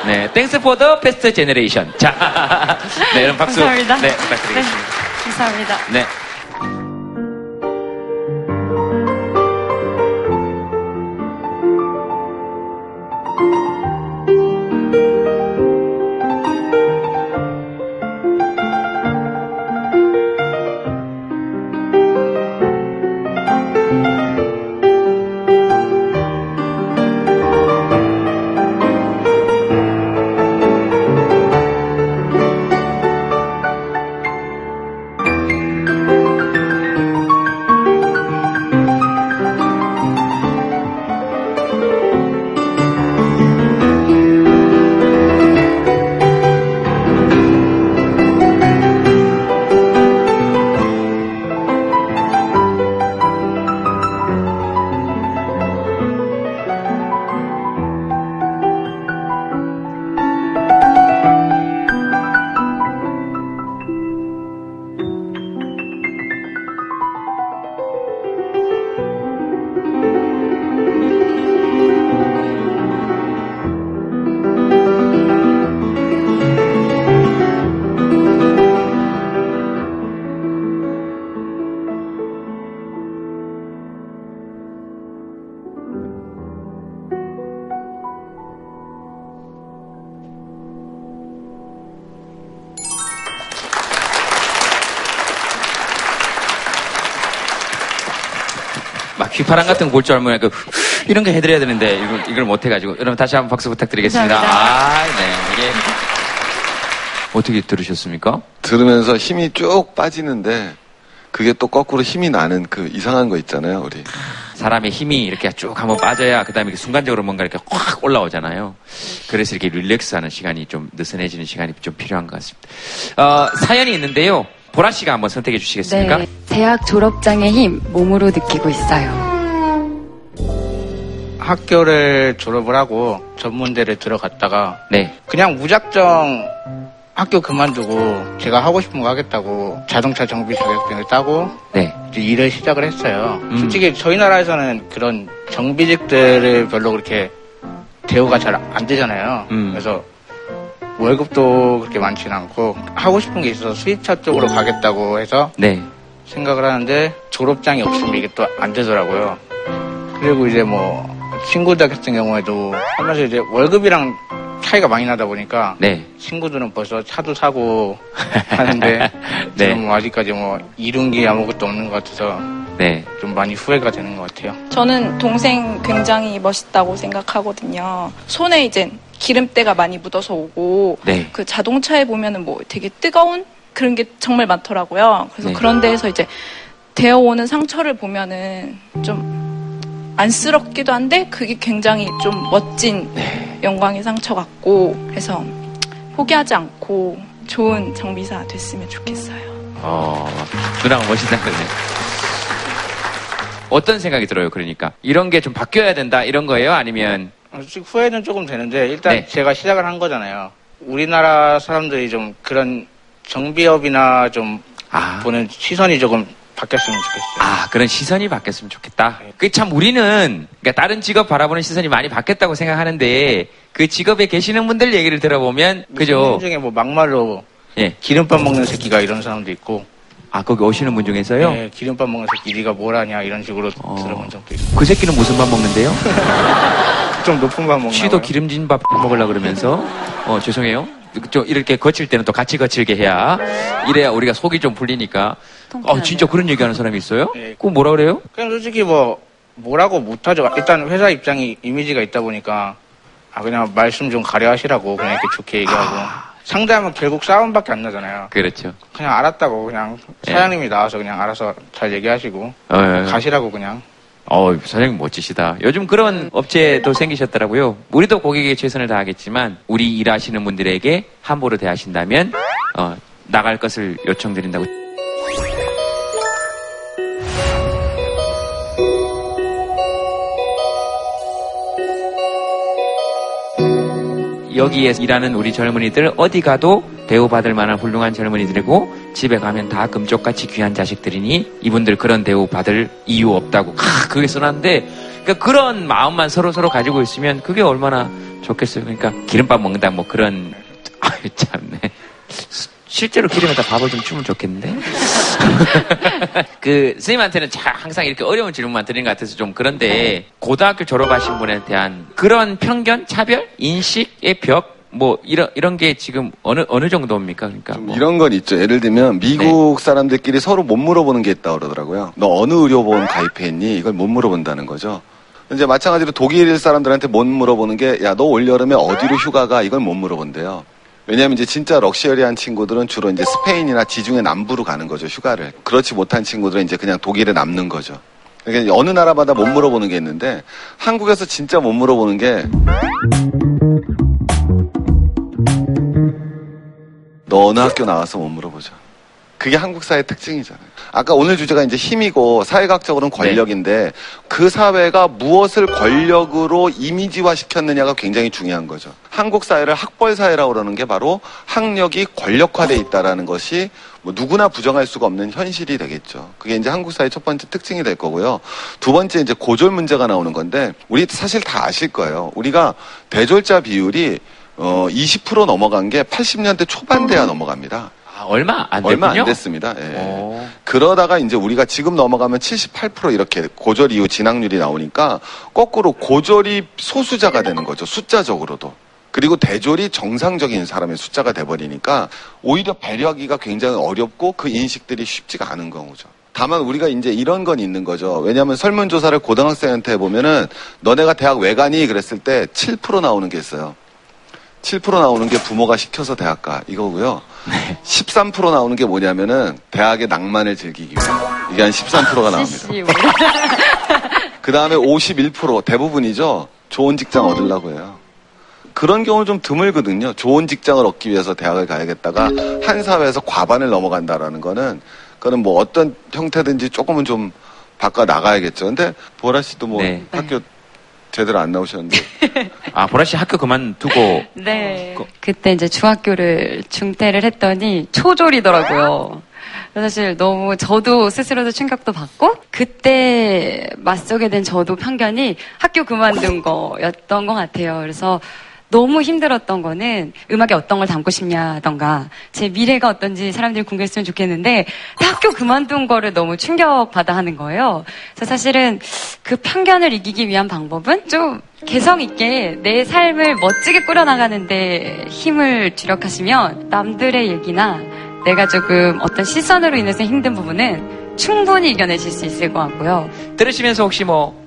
네, Thanks for the Past Generation. 자, 네, 여러분 박수. 감사합니다. 네, 부탁드리겠습니다. 감사합니다. 네. 휘파람 같은 거 볼 줄 알면 그 이런 거 해드려야 되는데 이걸, 이걸 못 해가지고 여러분 다시 한번 박수 부탁드리겠습니다. 아, 네. 이게 어떻게 들으셨습니까? 들으면서 힘이 쭉 빠지는데 그게 또 거꾸로 힘이 나는 그 이상한 거 있잖아요, 우리. 사람의 힘이 이렇게 쭉 한번 빠져야 그다음에 순간적으로 뭔가 이렇게 확 올라오잖아요. 그래서 이렇게 릴렉스하는 시간이 좀 느슨해지는 시간이 좀 필요한 것 같습니다. 어, 사연이 있는데요. 보라 씨가 한번 선택해 주시겠습니까? 네, 대학 졸업장의 힘 몸으로 느끼고 있어요. 학교를 졸업을 하고 전문대를 들어갔다가 네. 그냥 무작정 학교 그만두고 제가 하고 싶은 거 하겠다고 자동차 정비 자격증을 따고 네. 이제 일을 시작을 했어요. 음. 솔직히 저희 나라에서는 그런 정비직들을 별로 그렇게 대우가 잘 안 되잖아요. 음. 그래서 월급도 그렇게 많지는 않고 하고 싶은 게 있어서 수입차 쪽으로 가겠다고 해서 네. 생각을 하는데 졸업장이 없으면 이게 또 안 되더라고요. 그리고 이제 뭐 친구들 같은 경우에도 하면서 이제 월급이랑 차이가 많이 나다 보니까 네. 친구들은 벌써 차도 사고 하는데 네. 저는 뭐 아직까지 뭐 이룬 게 아무것도 없는 것 같아서 네. 좀 많이 후회가 되는 것 같아요. 저는 동생 굉장히 멋있다고 생각하거든요. 손에 이제 기름때가 많이 묻어서 오고 네. 그 자동차에 보면은 뭐 되게 뜨거운 그런 게 정말 많더라고요. 그래서 네. 그런 데에서 이제 되어오는 상처를 보면은 좀 안쓰럽기도 한데 그게 굉장히 좀 멋진 네. 영광의 상처 같고 그래서 포기하지 않고 좋은 장비사 됐으면 좋겠어요. 어, 누나가 멋있다 그러네. 어떤 생각이 들어요, 그러니까? 이런 게 좀 바뀌어야 된다, 이런 거예요? 아니면, 솔직히 후회는 조금 되는데 일단 네. 제가 시작을 한 거잖아요. 우리나라 사람들이 좀 그런 정비업이나 좀 보는 시선이 조금 바뀌었으면 좋겠어요. 아, 그런 시선이 바뀌었으면 좋겠다. 그참 우리는, 그러니까 다른 직업 바라보는 시선이 많이 바뀌었다고 생각하는데, 그 직업에 계시는 분들 얘기를 들어보면, 그죠? 중에 뭐 막말로 예. 기름밥 먹는 새끼가 이런 사람도 있고. 아, 거기 오시는 분 중에서요? 네, 기름밥 먹는 새끼 네가 뭘 하냐 이런 식으로 들어본 적도 있고. 그 새끼는 무슨 밥 먹는데요? 좀 높은 밥 먹나 취도 봐요. 기름진 밥 먹으려고 그러면서, 어, 죄송해요. 좀 이렇게 거칠 때는 또 같이 거칠게 해야, 이래야 우리가 속이 좀 풀리니까. 어, 진짜 그런 얘기 하는 사람이 있어요? 그거 뭐라 그래요? 그냥 솔직히 뭐 뭐라고 못하죠. 일단 회사 입장이 이미지가 있다 보니까 아 그냥 말씀 좀 가려 하시라고 그냥 이렇게 좋게 얘기하고 상대하면 결국 싸움밖에 안 나잖아요. 그렇죠. 그냥 알았다고 그냥 예. 사장님이 나와서 그냥 알아서 잘 얘기하시고 어, 예. 가시라고 그냥 어, 사장님 멋지시다. 요즘 그런 업체도 생기셨더라고요. 우리도 고객에게 최선을 다하겠지만, 우리 일하시는 분들에게 함부로 대하신다면, 어, 나갈 것을 요청드린다고. 여기에 일하는 우리 젊은이들 어디 가도 대우받을 만한 훌륭한 젊은이들이고 집에 가면 다 금쪽같이 귀한 자식들이니 이분들 그런 대우받을 이유 없다고 캬, 그게 써놨는데 그러니까 그런 마음만 서로 서로 가지고 있으면 그게 얼마나 좋겠어요. 그러니까 기름밥 먹는다 뭐 그런 아유 참네. 실제로 기름에 다 밥을 좀 주면 좋겠는데. 그 선생님한테는 자, 항상 이렇게 어려운 질문만 드리는 것 같아서 좀 그런데 고등학교 졸업하신 분에 대한 그런 편견, 차별, 인식의 벽, 뭐 이런 이런 게 지금 어느 어느 정도입니까? 그러니까 뭐. 이런 건 있죠. 예를 들면 미국 사람들끼리 서로 못 물어보는 게 있다 그러더라고요. 너 어느 의료보험 가입했니? 이걸 못 물어본다는 거죠. 이제 마찬가지로 독일 사람들한테 못 물어보는 게 야 너 올 여름에 어디로 휴가가? 이걸 못 물어본대요. 왜냐하면 이제 진짜 럭셔리한 친구들은 주로 이제 스페인이나 지중해 남부로 가는 거죠 휴가를. 그렇지 못한 친구들은 이제 그냥 독일에 남는 거죠. 그러니까 어느 나라마다 못 물어보는 게 있는데 한국에서 진짜 못 물어보는 게 너 어느 학교 나와서 못 물어보죠. 그게 한국 사회 특징이잖아요. 아까 오늘 주제가 이제 힘이고 사회학적으로는 권력인데 그 사회가 무엇을 권력으로 이미지화 시켰느냐가 굉장히 중요한 거죠. 한국 사회를 학벌 사회라고 그러는 게 바로 학력이 권력화돼 있다라는 것이 뭐 누구나 부정할 수가 없는 현실이 되겠죠. 그게 이제 한국 사회 첫 번째 특징이 될 거고요. 두 번째 이제 고졸 문제가 나오는 건데 우리 사실 다 아실 거예요. 우리가 대졸자 비율이 어, 20% 넘어간 게 80년대 초반 돼야 넘어갑니다. 아, 얼마 안 얼마 됐군요? 안 됐습니다. 예. 그러다가 이제 우리가 지금 넘어가면 78% 이렇게 고졸 이후 진학률이 나오니까 거꾸로 고졸이 소수자가 되는 거죠. 숫자적으로도. 그리고 대졸이 정상적인 사람의 숫자가 돼버리니까 오히려 배려하기가 굉장히 어렵고 그 인식들이 쉽지가 않은 거죠. 다만 우리가 이제 이런 건 있는 거죠. 왜냐하면 설문조사를 고등학생한테 해보면은 너네가 대학 왜 가니? 그랬을 때 7% 나오는 게 있어요. 7% 나오는 게 부모가 시켜서 대학 가 이거고요. 13% 나오는 게 뭐냐면은 대학의 낭만을 즐기기 위해 이게 한 13%가 나옵니다. 그 다음에 51% 대부분이죠. 좋은 직장 얻으려고 해요. 그런 경우는 좀 드물거든요. 좋은 직장을 얻기 위해서 대학을 가야겠다가 한 사회에서 과반을 넘어간다라는 거는 그거는 뭐 어떤 형태든지 조금은 좀 바꿔 나가야겠죠. 근데 보라 씨도 뭐 네. 학교 제대로 안 나오셨는데 아 보라 씨 학교 그만두고 네. 그때 이제 중학교를 중퇴를 했더니 초졸이더라고요. 사실 너무 저도 스스로도 충격도 받고 그때 맞서게 된 저도 편견이 학교 그만둔 거였던 것 같아요. 그래서 너무 힘들었던 거는 음악에 어떤 걸 담고 싶냐던가 제 미래가 어떤지 사람들이 궁금했으면 좋겠는데 학교 그만둔 거를 너무 충격받아 하는 거예요. 그래서 사실은 그 편견을 이기기 위한 방법은 좀 개성 있게 내 삶을 멋지게 꾸려나가는데 힘을 주력하시면 남들의 얘기나 내가 조금 어떤 시선으로 인해서 힘든 부분은 충분히 이겨내실 수 있을 것 같고요. 들으시면서 혹시 뭐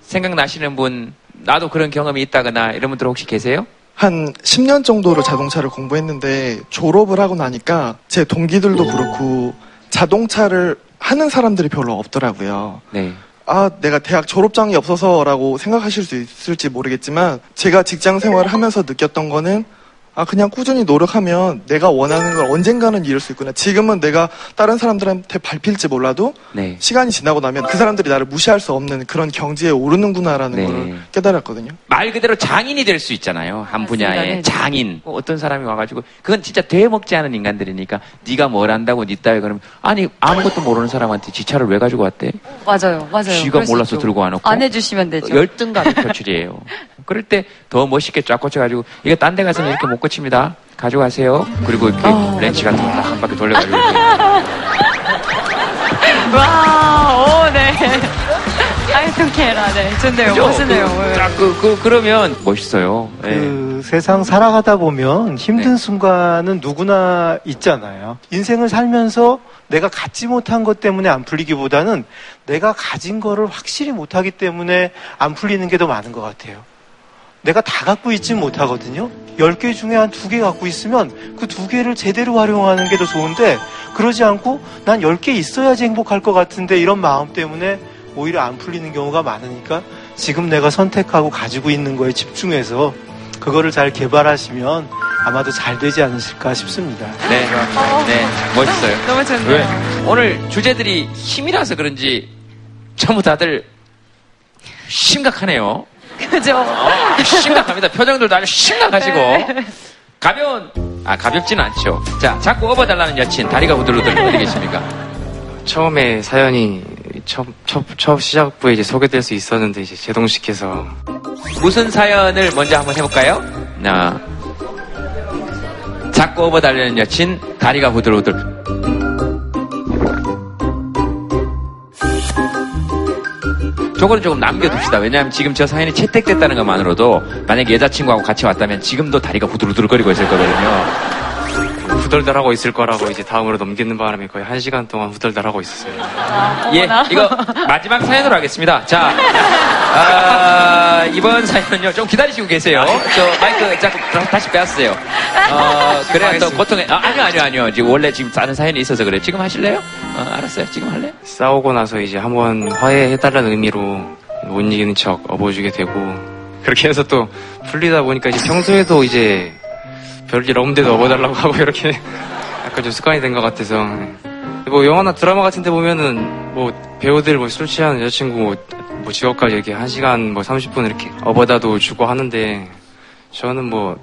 생각나시는 분 나도 그런 경험이 있다거나 이런 분들 혹시 계세요? 한 10년 정도로 자동차를 공부했는데 졸업을 하고 나니까 제 동기들도 그렇고 자동차를 하는 사람들이 별로 없더라고요. 네. 아, 내가 대학 졸업장이 없어서라고 생각하실 수 있을지 모르겠지만 제가 직장 생활을 하면서 느꼈던 거는 아, 그냥 꾸준히 노력하면 내가 원하는 걸 언젠가는 이룰 수 있구나. 지금은 내가 다른 사람들한테 밟힐지 몰라도 네. 시간이 지나고 나면 그 사람들이 나를 무시할 수 없는 그런 경지에 오르는구나라는 네. 걸 깨달았거든요. 말 그대로 장인이 될 수 있잖아요. 한 분야의 네. 장인. 뭐 어떤 사람이 와가지고 그건 진짜 되먹지 않은 인간들이니까 네가 뭘 안다고 니 따위 그러면 아니 아무것도 모르는 사람한테 지 차를 왜 가지고 왔대? 맞아요, 맞아요. 수 몰라서. 들고 안 왔고 안 해주시면 되죠. 열등감의 표출이에요. 그럴 때 더 멋있게 쫙 꽂혀가지고 이거 딴 데 가서는 이렇게 못 꽂힙니다. 가져가세요. 그리고 이렇게 어. 렌치 같은 거한 바퀴 돌려가지고 와, 오, 네. 아이, 통쾌해라. 네. 좋네요. 그죠? 멋있네요. 그, 딱 그, 그, 그러면 멋있어요. 예. 그 세상 살아가다 보면 힘든 순간은 누구나 있잖아요. 인생을 살면서 내가 갖지 못한 것 때문에 안 풀리기보다는 내가 가진 거를 확실히 못하기 때문에 안 풀리는 게 더 많은 것 같아요. 내가 다 갖고 있지 못하거든요. 10개 중에 한두개 갖고 있으면 그두 개를 제대로 활용하는 게 더 좋은데 그러지 않고 난 10개 있어야지 행복할 것 같은데 이런 마음 때문에 오히려 안 풀리는 경우가 많으니까 지금 내가 선택하고 가지고 있는 거에 집중해서 그거를 잘 개발하시면 아마도 잘 되지 않으실까 싶습니다. 네, 네, 멋있어요. 너무 좋네요. 왜? 오늘 주제들이 힘이라서 그런지 전부 다들 심각하네요. 그죠? 어, 심각합니다. 표정들도 아주 심각하시고. 네. 가벼운, 아, 가볍지는 않죠. 자, 자꾸 업어달라는 여친, 다리가 후들후들 어디 계십니까? 처음에 사연이 첫, 첫, 첫 시작부에 이제 소개될 수 있었는데 이제 제동시켜서 무슨 사연을 먼저 한번 해볼까요? 나, 자꾸 업어달라는 여친, 다리가 후들후들. 저거는 조금 남겨둡시다. 왜냐하면 지금 저 사연이 채택됐다는 것만으로도 만약에 여자친구하고 같이 왔다면 지금도 다리가 후들후들거리고 있을 거거든요. 후덜덜하고 있을 거라고 이제 다음으로 넘기는 바람에 거의 한 시간 동안 후덜덜하고 있었어요. 예, 이거 마지막 사연으로 하겠습니다. 자, 아, 이번 사연은요, 좀 기다리시고 계세요. 저 마이크 자꾸 다시 빼앗으세요. 어, 그래야 또 고통에, 아, 아니요, 아니요, 아니요. 지금 원래 지금 다른 사연이 있어서 그래. 지금 하실래요? 어, 알았어요. 지금 할래요? 싸우고 나서 이제 한번 화해해달라는 의미로 못 이기는 척 업어주게 되고 그렇게 해서 또 풀리다 보니까 이제 평소에도 이제 별일 없는데도 업어달라고 하고 이렇게 약간 좀 습관이 된 것 같아서 뭐 영화나 드라마 같은 데 보면은 뭐 배우들 뭐 술 취한 여자친구 뭐, 뭐 직업까지 이렇게 한 시간 뭐 30분 이렇게 업어다도 주고 하는데 저는 뭐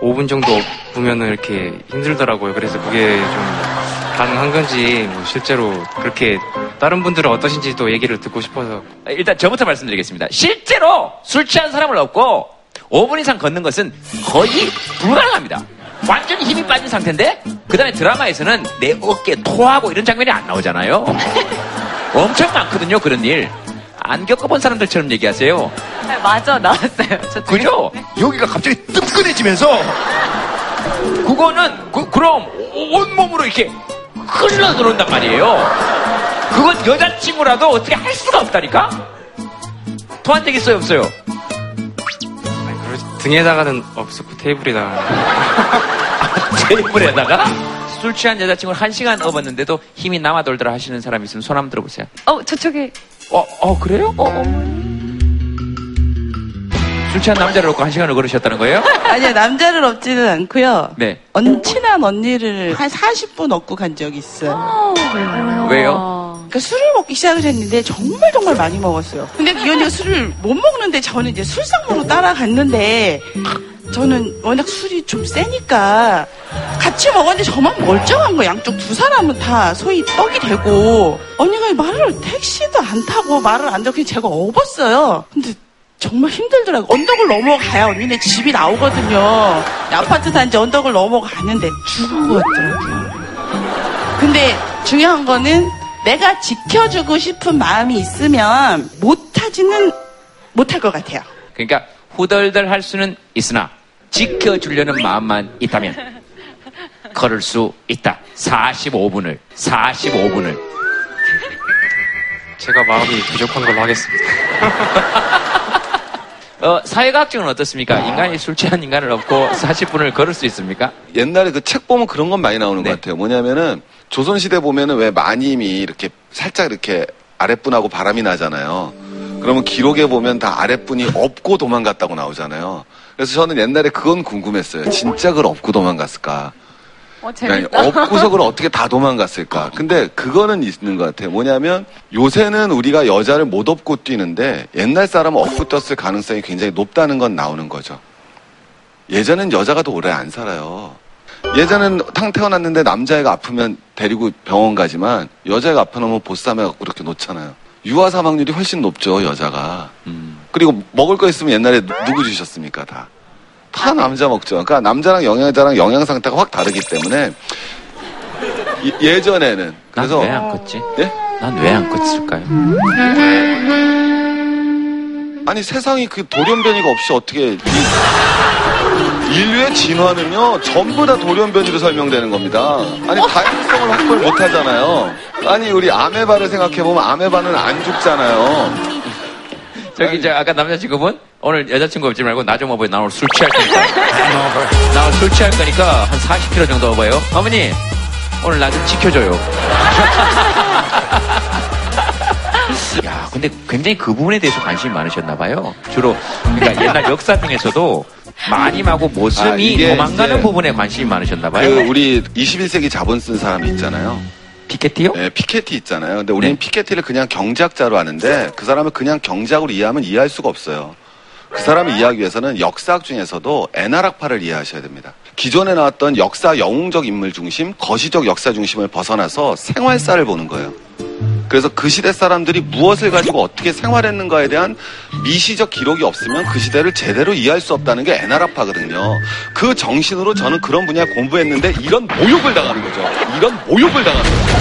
5분 정도 업으면은 이렇게 힘들더라고요. 그래서 그게 좀 가능한 건지 뭐 실제로 그렇게 다른 분들은 어떠신지 또 얘기를 듣고 싶어서 일단 저부터 말씀드리겠습니다. 실제로 술 취한 사람을 얻고 5분 이상 걷는 것은 거의 불가능합니다. 완전히 힘이 빠진 상태인데 그 다음에 드라마에서는 내 어깨 토하고 이런 장면이 안 나오잖아요. 엄청 많거든요 그런 일. 안 겪어본 사람들처럼 얘기하세요. 네, 맞아, 나왔어요. 저 그죠? 여기가 갑자기 뜨끈해지면서 그거는 그, 그럼 온몸으로 이렇게 흘러 들어온단 말이에요. 그건 여자친구라도 어떻게 할 수가 없다니까? 토한 적 있어요 없어요? 등에다가는 없었고 테이블에다가 테이블에다가 술 취한 여자친구를 한 시간 업었는데도 힘이 남아 돌더라 하시는 사람 있으면 손 한번 들어보세요. 어, 저쪽에. 어, 어 그래요? 어, 어. 술 취한 남자를 얻고 한 시간을 걸으셨다는 거예요? 아니요, 남자를 업지는 않고요. 네. 언, 친한 언니를 한 40분 업고 간 적이 있어요. 왜요? 그러니까 술을 먹기 시작을 했는데 정말 정말 많이 먹었어요. 근데 이 언니가 술을 못 먹는데 저는 이제 술상으로 따라갔는데 저는 워낙 술이 좀 세니까 같이 먹었는데 저만 멀쩡한 거 양쪽 두 사람은 다 소위 떡이 되고 언니가 말을 택시도 안 타고 말을 안 듣고 제가 업었어요. 근데 정말 힘들더라고. 언덕을 넘어가야 언니네 집이 나오거든요. 아파트 단지 언덕을 넘어가는데 죽은 것 같더라고요. 근데 중요한 거는 내가 지켜주고 싶은 마음이 있으면 못하지는 못할 것 같아요. 그러니까 후덜덜 할 수는 있으나 지켜주려는 마음만 있다면 걸을 수 있다. 45분을 45분을 제가 마음이 부족한 걸로 하겠습니다. 어, 사회과학적으로 어떻습니까? 인간이 술 취한 인간을 업고 40분을 걸을 수 있습니까? 옛날에 그 책 보면 그런 건 많이 나오는 것 같아요. 뭐냐면은 조선시대 보면은 왜 마님이 이렇게 살짝 이렇게 아랫분하고 바람이 나잖아요. 그러면 기록에 보면 다 아랫분이 업고 도망갔다고 나오잖아요. 그래서 저는 옛날에 그건 궁금했어요. 진짜 그걸 업고 도망갔을까? 어, 그러니까 업고서 그걸 어떻게 다 도망갔을까? 근데 그거는 있는 것 같아요. 뭐냐면 요새는 우리가 여자를 못 업고 뛰는데 옛날 사람은 업고 뛰었을 가능성이 굉장히 높다는 건 나오는 거죠. 예전엔 여자가 더 오래 안 살아요. 예전엔 탕 태어났는데 남자애가 아프면 데리고 병원 가지만 여자애가 아파놓으면 보쌈해 갖고 이렇게 놓잖아요. 유아 사망률이 훨씬 높죠 여자가. 그리고 먹을 거 있으면 옛날에 누- 누구 주셨습니까 다? 다 남자 먹죠. 그러니까 남자랑 영양자랑 영양 상태가 확 다르기 때문에 이- 예전에는 그래서 난왜안 컸지? 예? 난 왜 안 컸을까요? 아니 세상이 그 돌연변이가 없이 어떻게 이- 인류의 진화는요 전부 다 돌연변이로 설명되는 겁니다. 아니 다양성을 확보를 못 하잖아요. 아니 우리 아메바를 생각해 보면 아메바는 안 죽잖아요. 저기 저 아까 남자친구분 오늘 여자친구 없지 말고 나좀 업어요. 나 오늘 술 취할 거니까. 나 오늘 술 취할 거니까 한 40kg 정도 업어요. 어머니 오늘 나 좀 지켜줘요. 야, 근데 굉장히 그 부분에 대해서 관심이 많으셨나 봐요. 주로 그러니까 옛날 역사 중에서도 마님하고 아, 모습이 이게 도망가는 부분에 관심이 많으셨나 봐요. 그 우리 21세기 자본 쓴 사람이 있잖아요. 피케티요? 네, 피케티 있잖아요. 근데 우리는 피케티를 그냥 경제학자로 아는데 그 사람을 그냥 경제학으로 이해하면 이해할 수가 없어요. 그 사람을 이해하기 위해서는 역사학 중에서도 애나락파를 이해하셔야 됩니다. 기존에 나왔던 역사 영웅적 인물 중심, 거시적 역사 중심을 벗어나서 생활사를 보는 거예요. 그래서 그 시대 사람들이 무엇을 가지고 어떻게 생활했는가에 대한 미시적 기록이 없으면 그 시대를 제대로 이해할 수 없다는 게 애나락파거든요. 그 정신으로 저는 그런 분야 공부했는데 이런 모욕을 당하는 거죠. 이런 모욕을 당하는 거죠.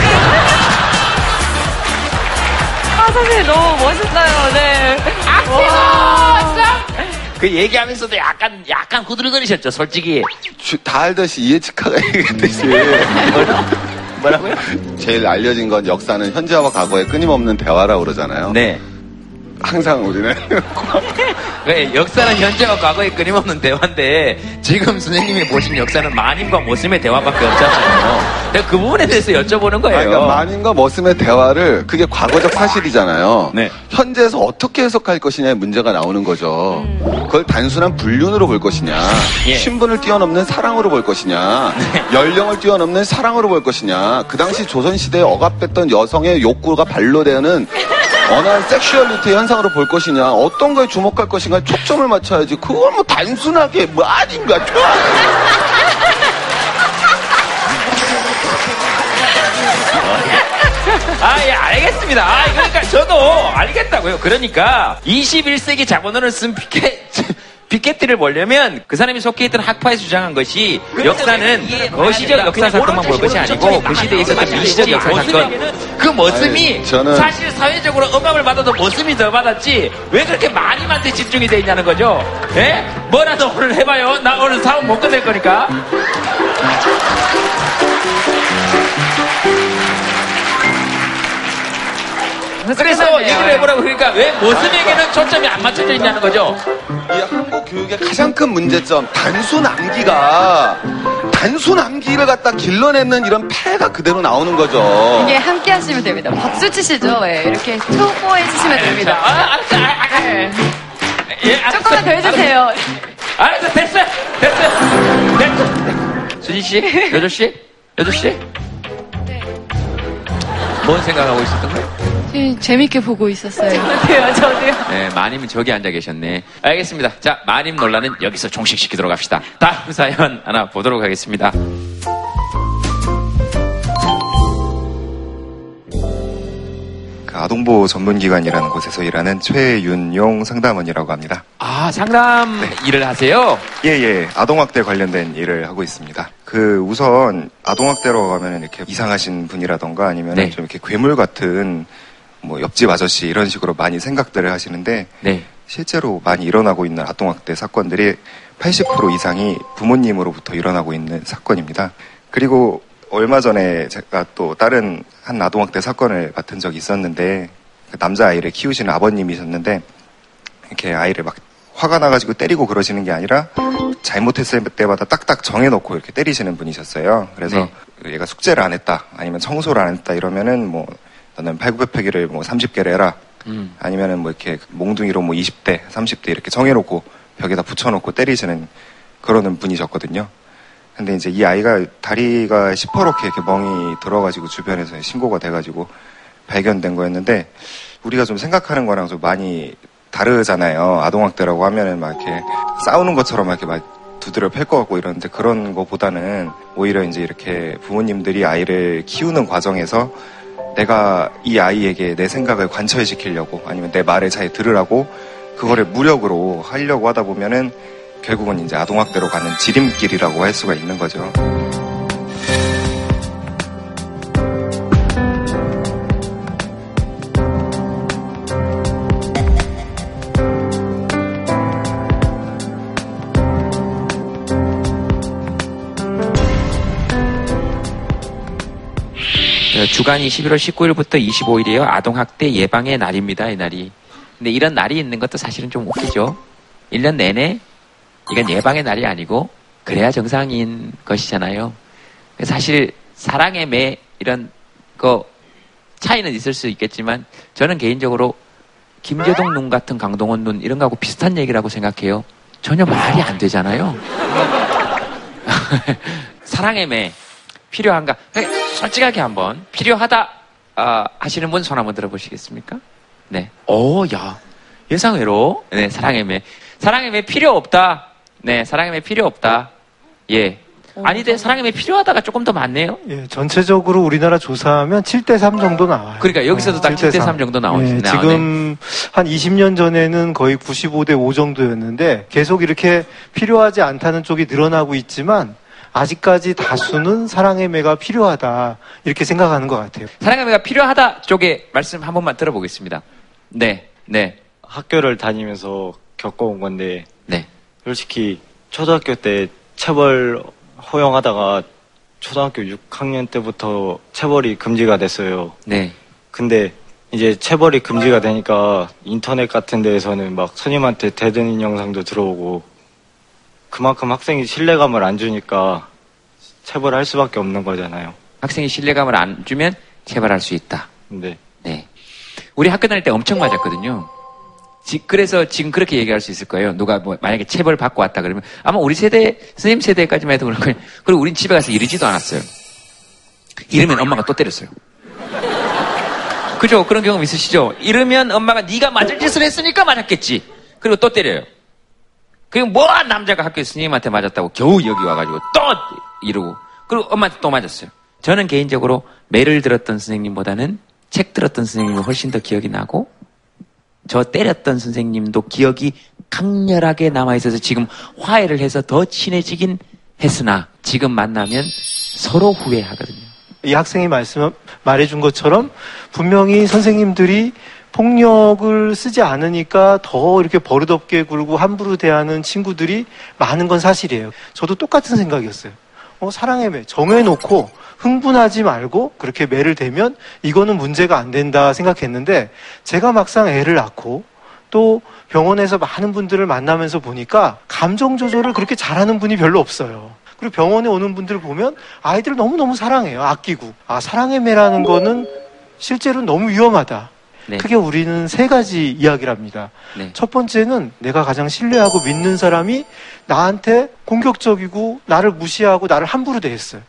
아, 선생님 너무 멋있어요. 네. 그 얘기하면서도 약간 약간 후들거리셨죠, 솔직히. 주- 다 알듯이 이해치카가 얘기했듯이 뭐라고요? 제일 알려진 건 역사는 현재와 과거의 끊임없는 대화라고 그러잖아요. 네. 항상 우리는 네, 역사는 현재와 과거의 끊임없는 대화인데 지금 선생님이 보신 역사는 마님과 모심의 대화밖에 없잖아요. 내가 그 부분에 대해서 여쭤보는 거예요. 아니, 그러니까 마님과 머슴의 대화를 그게 과거적 사실이잖아요. 네. 현재에서 어떻게 해석할 것이냐의 문제가 나오는 거죠. 그걸 단순한 불륜으로 볼 것이냐, 예. 신분을 뛰어넘는 사랑으로 볼 것이냐, 연령을 뛰어넘는 사랑으로 볼 것이냐, 그 당시 조선 시대에 억압됐던 여성의 욕구가 반로되는 언한 섹슈얼리티 현상으로 볼 것이냐, 어떤 거에 주목할 것인가 초점을 맞춰야지. 그걸 뭐 단순하게 뭐 아닌가, 좋아. 아, 예, 알겠습니다. 아, 그러니까 저도 알겠다고요. 그러니까 21세기 자본론을 쓴 피케, 피케티를 보려면 그 사람이 속해 있던 학파에서 주장한 것이 역사는 거시적 역사 사건만 볼 것이 아니고 그 시대에 있었던 미시적 역사 사건 그 모습이 아니, 저는- 사실 사회적으로 억압을 받아도 모습이 더 받았지 왜 그렇게 마님한테 집중이 돼 있냐는 거죠. 예? 뭐라도 오늘 해봐요. 나 오늘 사업 못 끝낼 거니까. 그래서 얘기를 해보라고 그러니까 왜 모습에게는 초점이 안 맞춰져 있냐는 거죠. 이 한국 교육의 가장 큰 문제점 단순 암기가 단순 암기를 갖다 길러내는 이런 폐가 그대로 나오는 거죠. 이게 함께 하시면 됩니다. 박수 치시죠. 예, 이렇게 투포해 주시면 됩니다. 아, 아, 아, 아. 예, 알았어. 조금만 더 해주세요. 알았어, 됐어요, 됐어요, 됐어. 수진 씨, 여조 씨, 여조 씨. 뭔 생각하고 있었던 거예요? 예, 재밌게 보고 있었어요. 저도요, 저도요. 네, 마님은 저기 앉아 계셨네. 알겠습니다. 자, 마님 논란은 여기서 종식시키도록 합시다. 다음 사연 하나 보도록 하겠습니다. 그 아동보호 전문기관이라는 곳에서 일하는 최윤용 상담원이라고 합니다. 아, 상담 일을 하세요? 예, 예. 아동학대 관련된 일을 하고 있습니다. 그 우선 아동학대로 가면 이렇게 이상하신 분이라던가 아니면 네. 좀 이렇게 괴물 같은 뭐 옆집 아저씨 이런 식으로 많이 생각들을 하시는데 네. 실제로 많이 일어나고 있는 아동학대 사건들이 80% 이상이 부모님으로부터 일어나고 있는 사건입니다. 그리고 얼마 전에 제가 또 다른 한 아동학대 사건을 맡은 적이 있었는데 그 남자 아이를 키우시는 아버님이셨는데 이렇게 아이를 막 화가 나가지고 때리고 그러시는 게 아니라 잘못했을 때마다 딱딱 정해놓고 이렇게 때리시는 분이셨어요. 그래서 얘가 숙제를 안 했다, 아니면 청소를 안 했다 이러면은 뭐 너는 팔굽혀펴기를 뭐 30개를 해라, 음. 아니면은 뭐 이렇게 몽둥이로 뭐 20대, 30대 이렇게 정해놓고 벽에다 붙여놓고 때리시는 그러는 분이셨거든요. 근데 이제 이 아이가 다리가 시퍼렇게 이렇게 멍이 들어가지고 주변에서 신고가 돼가지고 발견된 거였는데 우리가 좀 생각하는 거랑 좀 많이 다르잖아요. 아동학대라고 하면은 막 이렇게 싸우는 것처럼 막 이렇게 막 두드려 팰 것 같고 이러는데 그런 거보다는 오히려 이제 이렇게 부모님들이 아이를 키우는 과정에서 내가 이 아이에게 내 생각을 관철 시키려고 아니면 내 말을 잘 들으라고 그거를 무력으로 하려고 하다 보면은 결국은 이제 아동학대로 가는 지름길이라고 할 수가 있는 거죠. 주간이 11월 19일부터 25일이에요. 아동학대 예방의 날입니다. 이 날이. 근데 이런 날이 있는 것도 사실은 좀 웃기죠. 1년 내내 이건 예방의 날이 아니고 그래야 정상인 것이잖아요. 사실 사랑의 매 이런 거 차이는 있을 수 있겠지만 저는 개인적으로 김재동 눈 같은 강동원 눈 이런 거하고 비슷한 얘기라고 생각해요. 전혀 말이 안 되잖아요. 사랑의 매 필요한가? 솔직하게 한번 필요하다 아, 하시는 분 손 한번 들어보시겠습니까? 네. 오, 야 예상외로 네 사랑의 매 사랑의 매 필요 없다. 네 사랑의 매 필요 없다. 예. 아니데 사랑의 매 필요하다가 조금 더 많네요. 예, 전체적으로 우리나라 조사하면 7대 3 정도 나와요. 그러니까 여기서도 딱 7대 3 정도 나오시 예, 네 지금 한 20년 전에는 거의 95대 5 정도였는데 계속 이렇게 필요하지 않다는 쪽이 늘어나고 있지만 아직까지 다수는 사랑의 매가 필요하다 이렇게 생각하는 것 같아요. 사랑의 매가 필요하다 쪽에 말씀 한 번만 들어보겠습니다. 네, 네. 학교를 다니면서 겪어온 건데 네. 솔직히 초등학교 때 체벌 허용하다가 초등학교 6학년 때부터 체벌이 금지가 됐어요. 네. 근데 이제 체벌이 금지가 되니까 인터넷 같은 데에서는 막 선임한테 대드는 영상도 들어오고 그만큼 학생이 신뢰감을 안 주니까 체벌할 수밖에 없는 거잖아요. 학생이 신뢰감을 안 주면 체벌할 수 있다. 네. 네. 우리 학교 다닐 때 엄청 맞았거든요. 지- 그래서 지금 그렇게 얘기할 수 있을 거예요. 누가 뭐 만약에 체벌 받고 왔다 그러면 아마 우리 세대 선생님 세대까지만 해도 그럴 거예요. 그리고 우린 집에 가서 이러지도 않았어요. 이러면 엄마가 또 때렸어요. 그죠? 그런 경험 있으시죠? 이러면 엄마가 네가 맞을 짓을 했으니까 맞았겠지. 그리고 또 때려요. 그리고 뭐 남자가 학교 선생님한테 맞았다고 겨우 여기 와가지고 또 이러고 그리고 엄마한테 또 맞았어요. 저는 개인적으로 매를 들었던 선생님보다는 책 들었던 선생님이 훨씬 더 기억이 나고 저 때렸던 선생님도 기억이 강렬하게 남아있어서 지금 화해를 해서 더 친해지긴 했으나 지금 만나면 서로 후회하거든요. 이 학생이 말씀 말해준 것처럼 분명히 선생님들이 폭력을 쓰지 않으니까 더 이렇게 버릇없게 굴고 함부로 대하는 친구들이 많은 건 사실이에요. 저도 똑같은 생각이었어요. 어, 사랑의 매 정해놓고 흥분하지 말고 그렇게 매를 대면 이거는 문제가 안 된다 생각했는데 제가 막상 애를 낳고 또 병원에서 많은 분들을 만나면서 보니까 감정 조절을 그렇게 잘하는 분이 별로 없어요. 그리고 병원에 오는 분들을 보면 아이들을 너무너무 사랑해요. 아끼고. 아, 사랑의 매라는 거는 실제로 너무 위험하다. 네. 크게 우리는 세 가지 이야기를 합니다. 네. 첫 번째는 내가 가장 신뢰하고 믿는 사람이 나한테 공격적이고 나를 무시하고 나를 함부로 대했어요.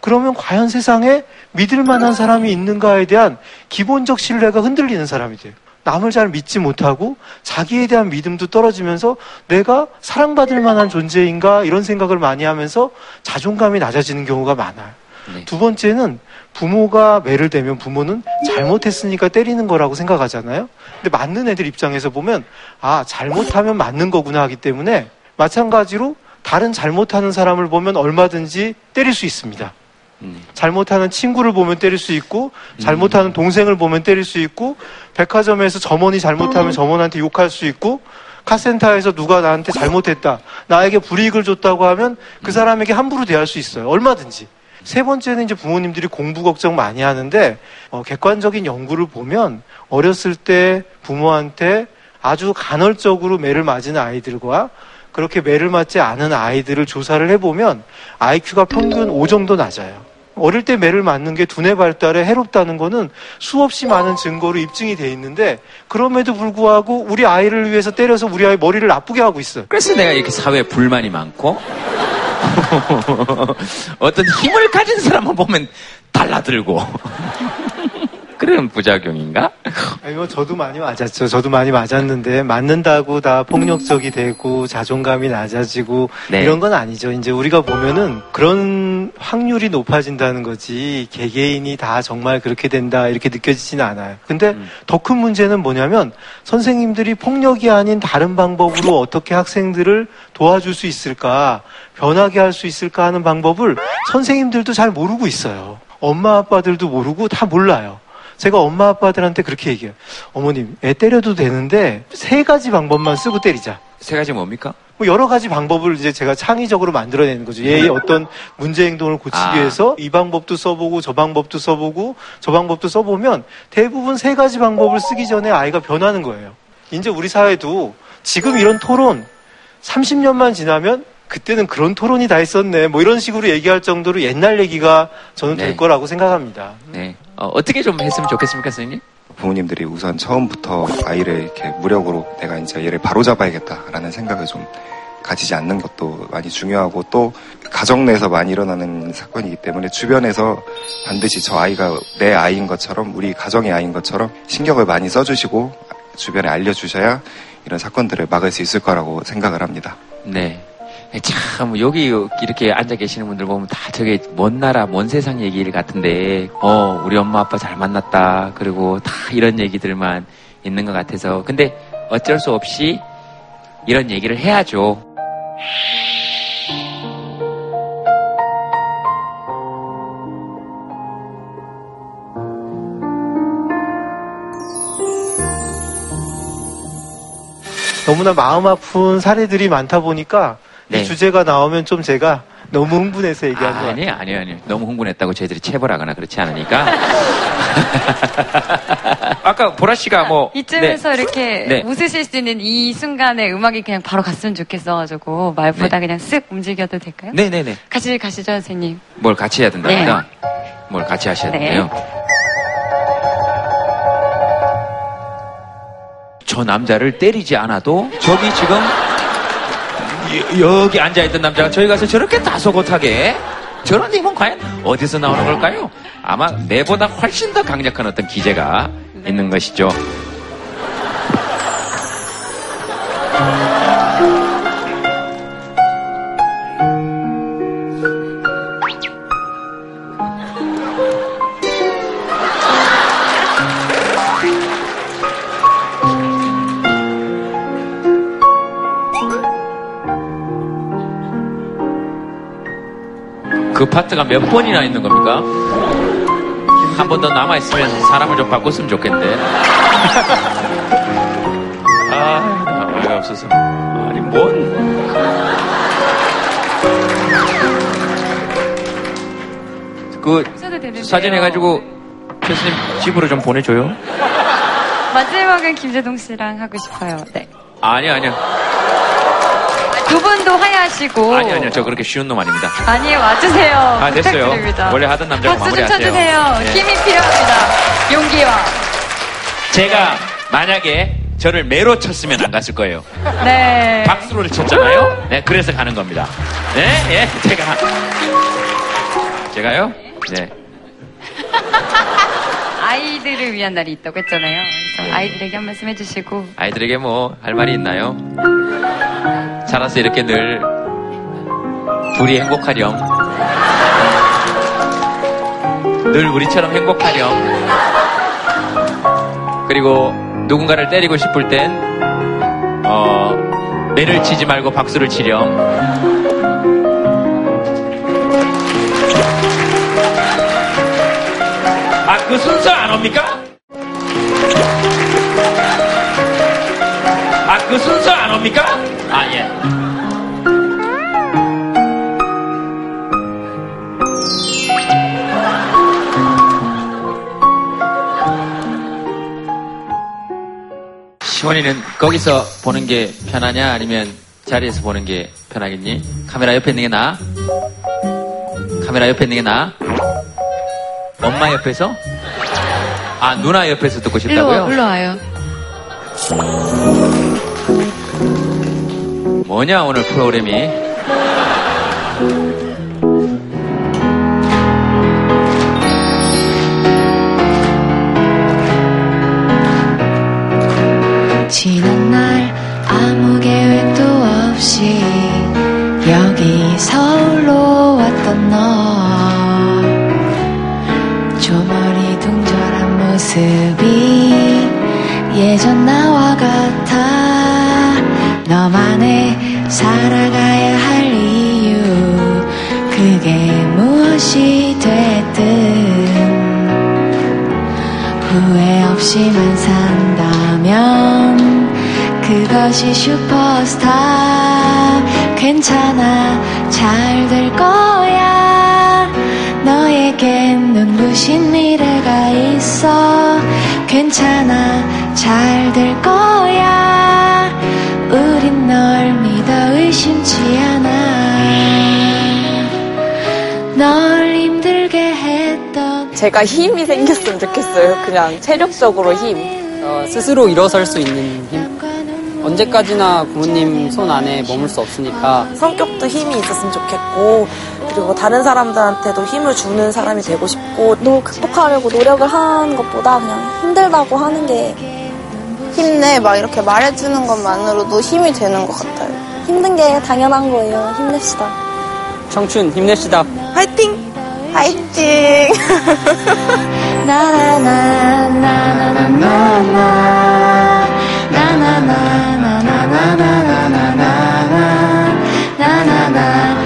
그러면 과연 세상에 믿을 만한 사람이 있는가에 대한 기본적 신뢰가 흔들리는 사람이 돼요. 남을 잘 믿지 못하고 자기에 대한 믿음도 떨어지면서 내가 사랑받을 만한 존재인가 이런 생각을 많이 하면서 자존감이 낮아지는 경우가 많아요. 두 번째는 부모가 매를 대면 부모는 잘못했으니까 때리는 거라고 생각하잖아요. 근데 맞는 애들 입장에서 보면 아 잘못하면 맞는 거구나 하기 때문에 마찬가지로 다른 잘못하는 사람을 보면 얼마든지 때릴 수 있습니다. 잘못하는 친구를 보면 때릴 수 있고 잘못하는 동생을 보면 때릴 수 있고 백화점에서 점원이 잘못하면 점원한테 욕할 수 있고 카센터에서 누가 나한테 잘못했다 나에게 불이익을 줬다고 하면 그 사람에게 함부로 대할 수 있어요. 얼마든지 세 번째는 이제 부모님들이 공부 걱정 많이 하는데 어, 객관적인 연구를 보면 어렸을 때 부모한테 아주 간헐적으로 매를 맞은 아이들과 그렇게 매를 맞지 않은 아이들을 조사를 해보면 IQ가 평균 5 정도 낮아요. 어릴 때 매를 맞는 게 두뇌 발달에 해롭다는 거는 수없이 많은 증거로 입증이 돼 있는데 그럼에도 불구하고 우리 아이를 위해서 때려서 우리 아이 머리를 나쁘게 하고 있어요. 그래서 내가 이렇게 사회에 불만이 많고 어떤 힘을 가진 사람만 보면 달라들고 그런 부작용인가? 아니 뭐 저도 많이 맞았죠. 저도 많이 맞았는데 맞는다고 다 폭력적이 되고 자존감이 낮아지고 네. 이런 건 아니죠. 이제 우리가 보면은 그런 확률이 높아진다는 거지 개개인이 다 정말 그렇게 된다 이렇게 느껴지지는 않아요. 근데 더큰 문제는 뭐냐면 선생님들이 폭력이 아닌 다른 방법으로 어떻게 학생들을 도와줄 수 있을까 변하게 할 수 있을까 하는 방법을 선생님들도 잘 모르고 있어요. 엄마 아빠들도 모르고 다 몰라요. 제가 엄마 아빠들한테 그렇게 얘기해요. 어머님, 애 때려도 되는데 세 가지 방법만 쓰고 때리자. 세 가지 뭡니까? 뭐 여러 가지 방법을 이제 제가 창의적으로 만들어내는 거죠. 얘의 어떤 문제 행동을 고치기 아. 위해서 이 방법도 써보고 저 방법도 써보고 저 방법도 써보면 대부분 세 가지 방법을 쓰기 전에 아이가 변하는 거예요. 이제 우리 사회도 지금 이런 토론 30년만 지나면 그때는 그런 토론이 다 있었네. 뭐 이런 식으로 얘기할 정도로 옛날 얘기가 저는 될 네. 거라고 생각합니다. 네. 어, 어떻게 좀 했으면 좋겠습니까, 선생님? 부모님들이 우선 처음부터 아이를 이렇게 무력으로 내가 이제 얘를 바로잡아야겠다라는 생각을 좀 가지지 않는 것도 많이 중요하고 또 가정 내에서 많이 일어나는 사건이기 때문에 주변에서 반드시 저 아이가 내 아이인 것처럼 우리 가정의 아이인 것처럼 신경을 많이 써주시고 주변에 알려주셔야 이런 사건들을 막을 수 있을 거라고 생각을 합니다. 네. 참 여기 이렇게 앉아 계시는 분들 보면 다 저게 먼 나라 먼 세상 얘기를 같은데 어 우리 엄마 아빠 잘 만났다 그리고 다 이런 얘기들만 있는 것 같아서 근데 어쩔 수 없이 이런 얘기를 해야죠. 너무나 마음 아픈 사례들이 많다 보니까 네. 이 주제가 나오면 좀 제가 너무 흥분해서 얘기한 거 같아요. 아니 아니요 아니요 너무 흥분했다고 저희들이 체벌하거나 그렇지 않으니까 아까 보라 씨가 뭐 이쯤에서 네. 이렇게 네. 웃으실 수 있는 이 순간에 음악이 그냥 바로 갔으면 좋겠어가지고 말보다 그냥 쓱 움직여도 될까요? 네네네 같이 가시죠, 선생님. 뭘 같이 해야 된답니다. 뭘 같이 하셔야 네. 된대요. 저 남자를 때리지 않아도 저기 지금 여- 여기 앉아있던 남자가 저희 가서 저렇게 다소곳하게 저런 힘은 과연 어디서 나오는 걸까요? 아마 내보다 훨씬 더 강력한 어떤 기제가 있는 것이죠. 그 파트가 몇 번이나 있는 겁니까? 한 번 더 남아있으면 사람을 좀 바꿨으면 좋겠는데. 아, 나 어이가 없어서. 아니, 뭔. 그. 사진 해가지고, 교수님 집으로 좀 보내줘요. 마지막은 김재동 씨랑 하고 싶어요. 네. 아니, 아니요. 두 분도 화해하시고. 아니, 아니요. 저 그렇게 쉬운 놈 아닙니다. 아니에요, 와주세요. 아, 됐어요. 부탁드립니다. 원래 하던 남자가 박수 좀 마무리하세요. 쳐주세요. 네. 힘이 필요합니다. 용기와. 제가 만약에 저를 매로 쳤으면 안 갔을 거예요. 네. 박수를 쳤잖아요. 네, 그래서 가는 겁니다. 네, 예, 제가 제가요. 네, 아이들을 위한 날이 있다고 했잖아요. 그래서 아이들에게 한 말씀 해주시고. 아이들에게 뭐 할 말이 있나요? 자라서 이렇게 늘 둘이 행복하렴. 늘 우리처럼 행복하렴. 그리고 누군가를 때리고 싶을 땐 어, 매를 치지 말고 박수를 치렴. 그 순서 안 옵니까? 아, 그 순서 안 옵니까? 아, 예. 시원이는 거기서 보는 게 편하냐 아니면 자리에서 보는 게 편하겠니? 카메라 옆에 있는 게 나아? 카메라 옆에 있는 게 나아? 엄마 옆에서? 아 누나 옆에서 듣고 일로, 싶다고요? 일로 와요. 뭐냐 오늘 프로그램이? 지난 날 아무 계획도 없이 여기 서 살아가야 할 이유 그게 무엇이 됐든. 후회 없이만 산다면 그것이 슈퍼스타 괜찮아 잘 될 거야. 너에겐 눈부신 미래가 있어. 괜찮아 잘 될 거야 심치 않아 널 힘들게 했던 제가 힘이 생겼으면 좋겠어요. 그냥 체력적으로 힘. 어, 스스로 일어설 수 있는 힘. 언제까지나 부모님 손 안에 머물 수 없으니까 성격도 힘이 있었으면 좋겠고 그리고 다른 사람들한테도 힘을 주는 사람이 되고 싶고 너 극복하려고 노력을 하는 것보다 그냥 힘들다고 하는 게 힘내 막 이렇게 말해주는 것만으로도 힘이 되는 것 같아요. 힘든 게 당연한 거예요. 힘냅시다. 청춘 힘냅시다. 화이팅! 화이팅! 인생의 슈퍼스타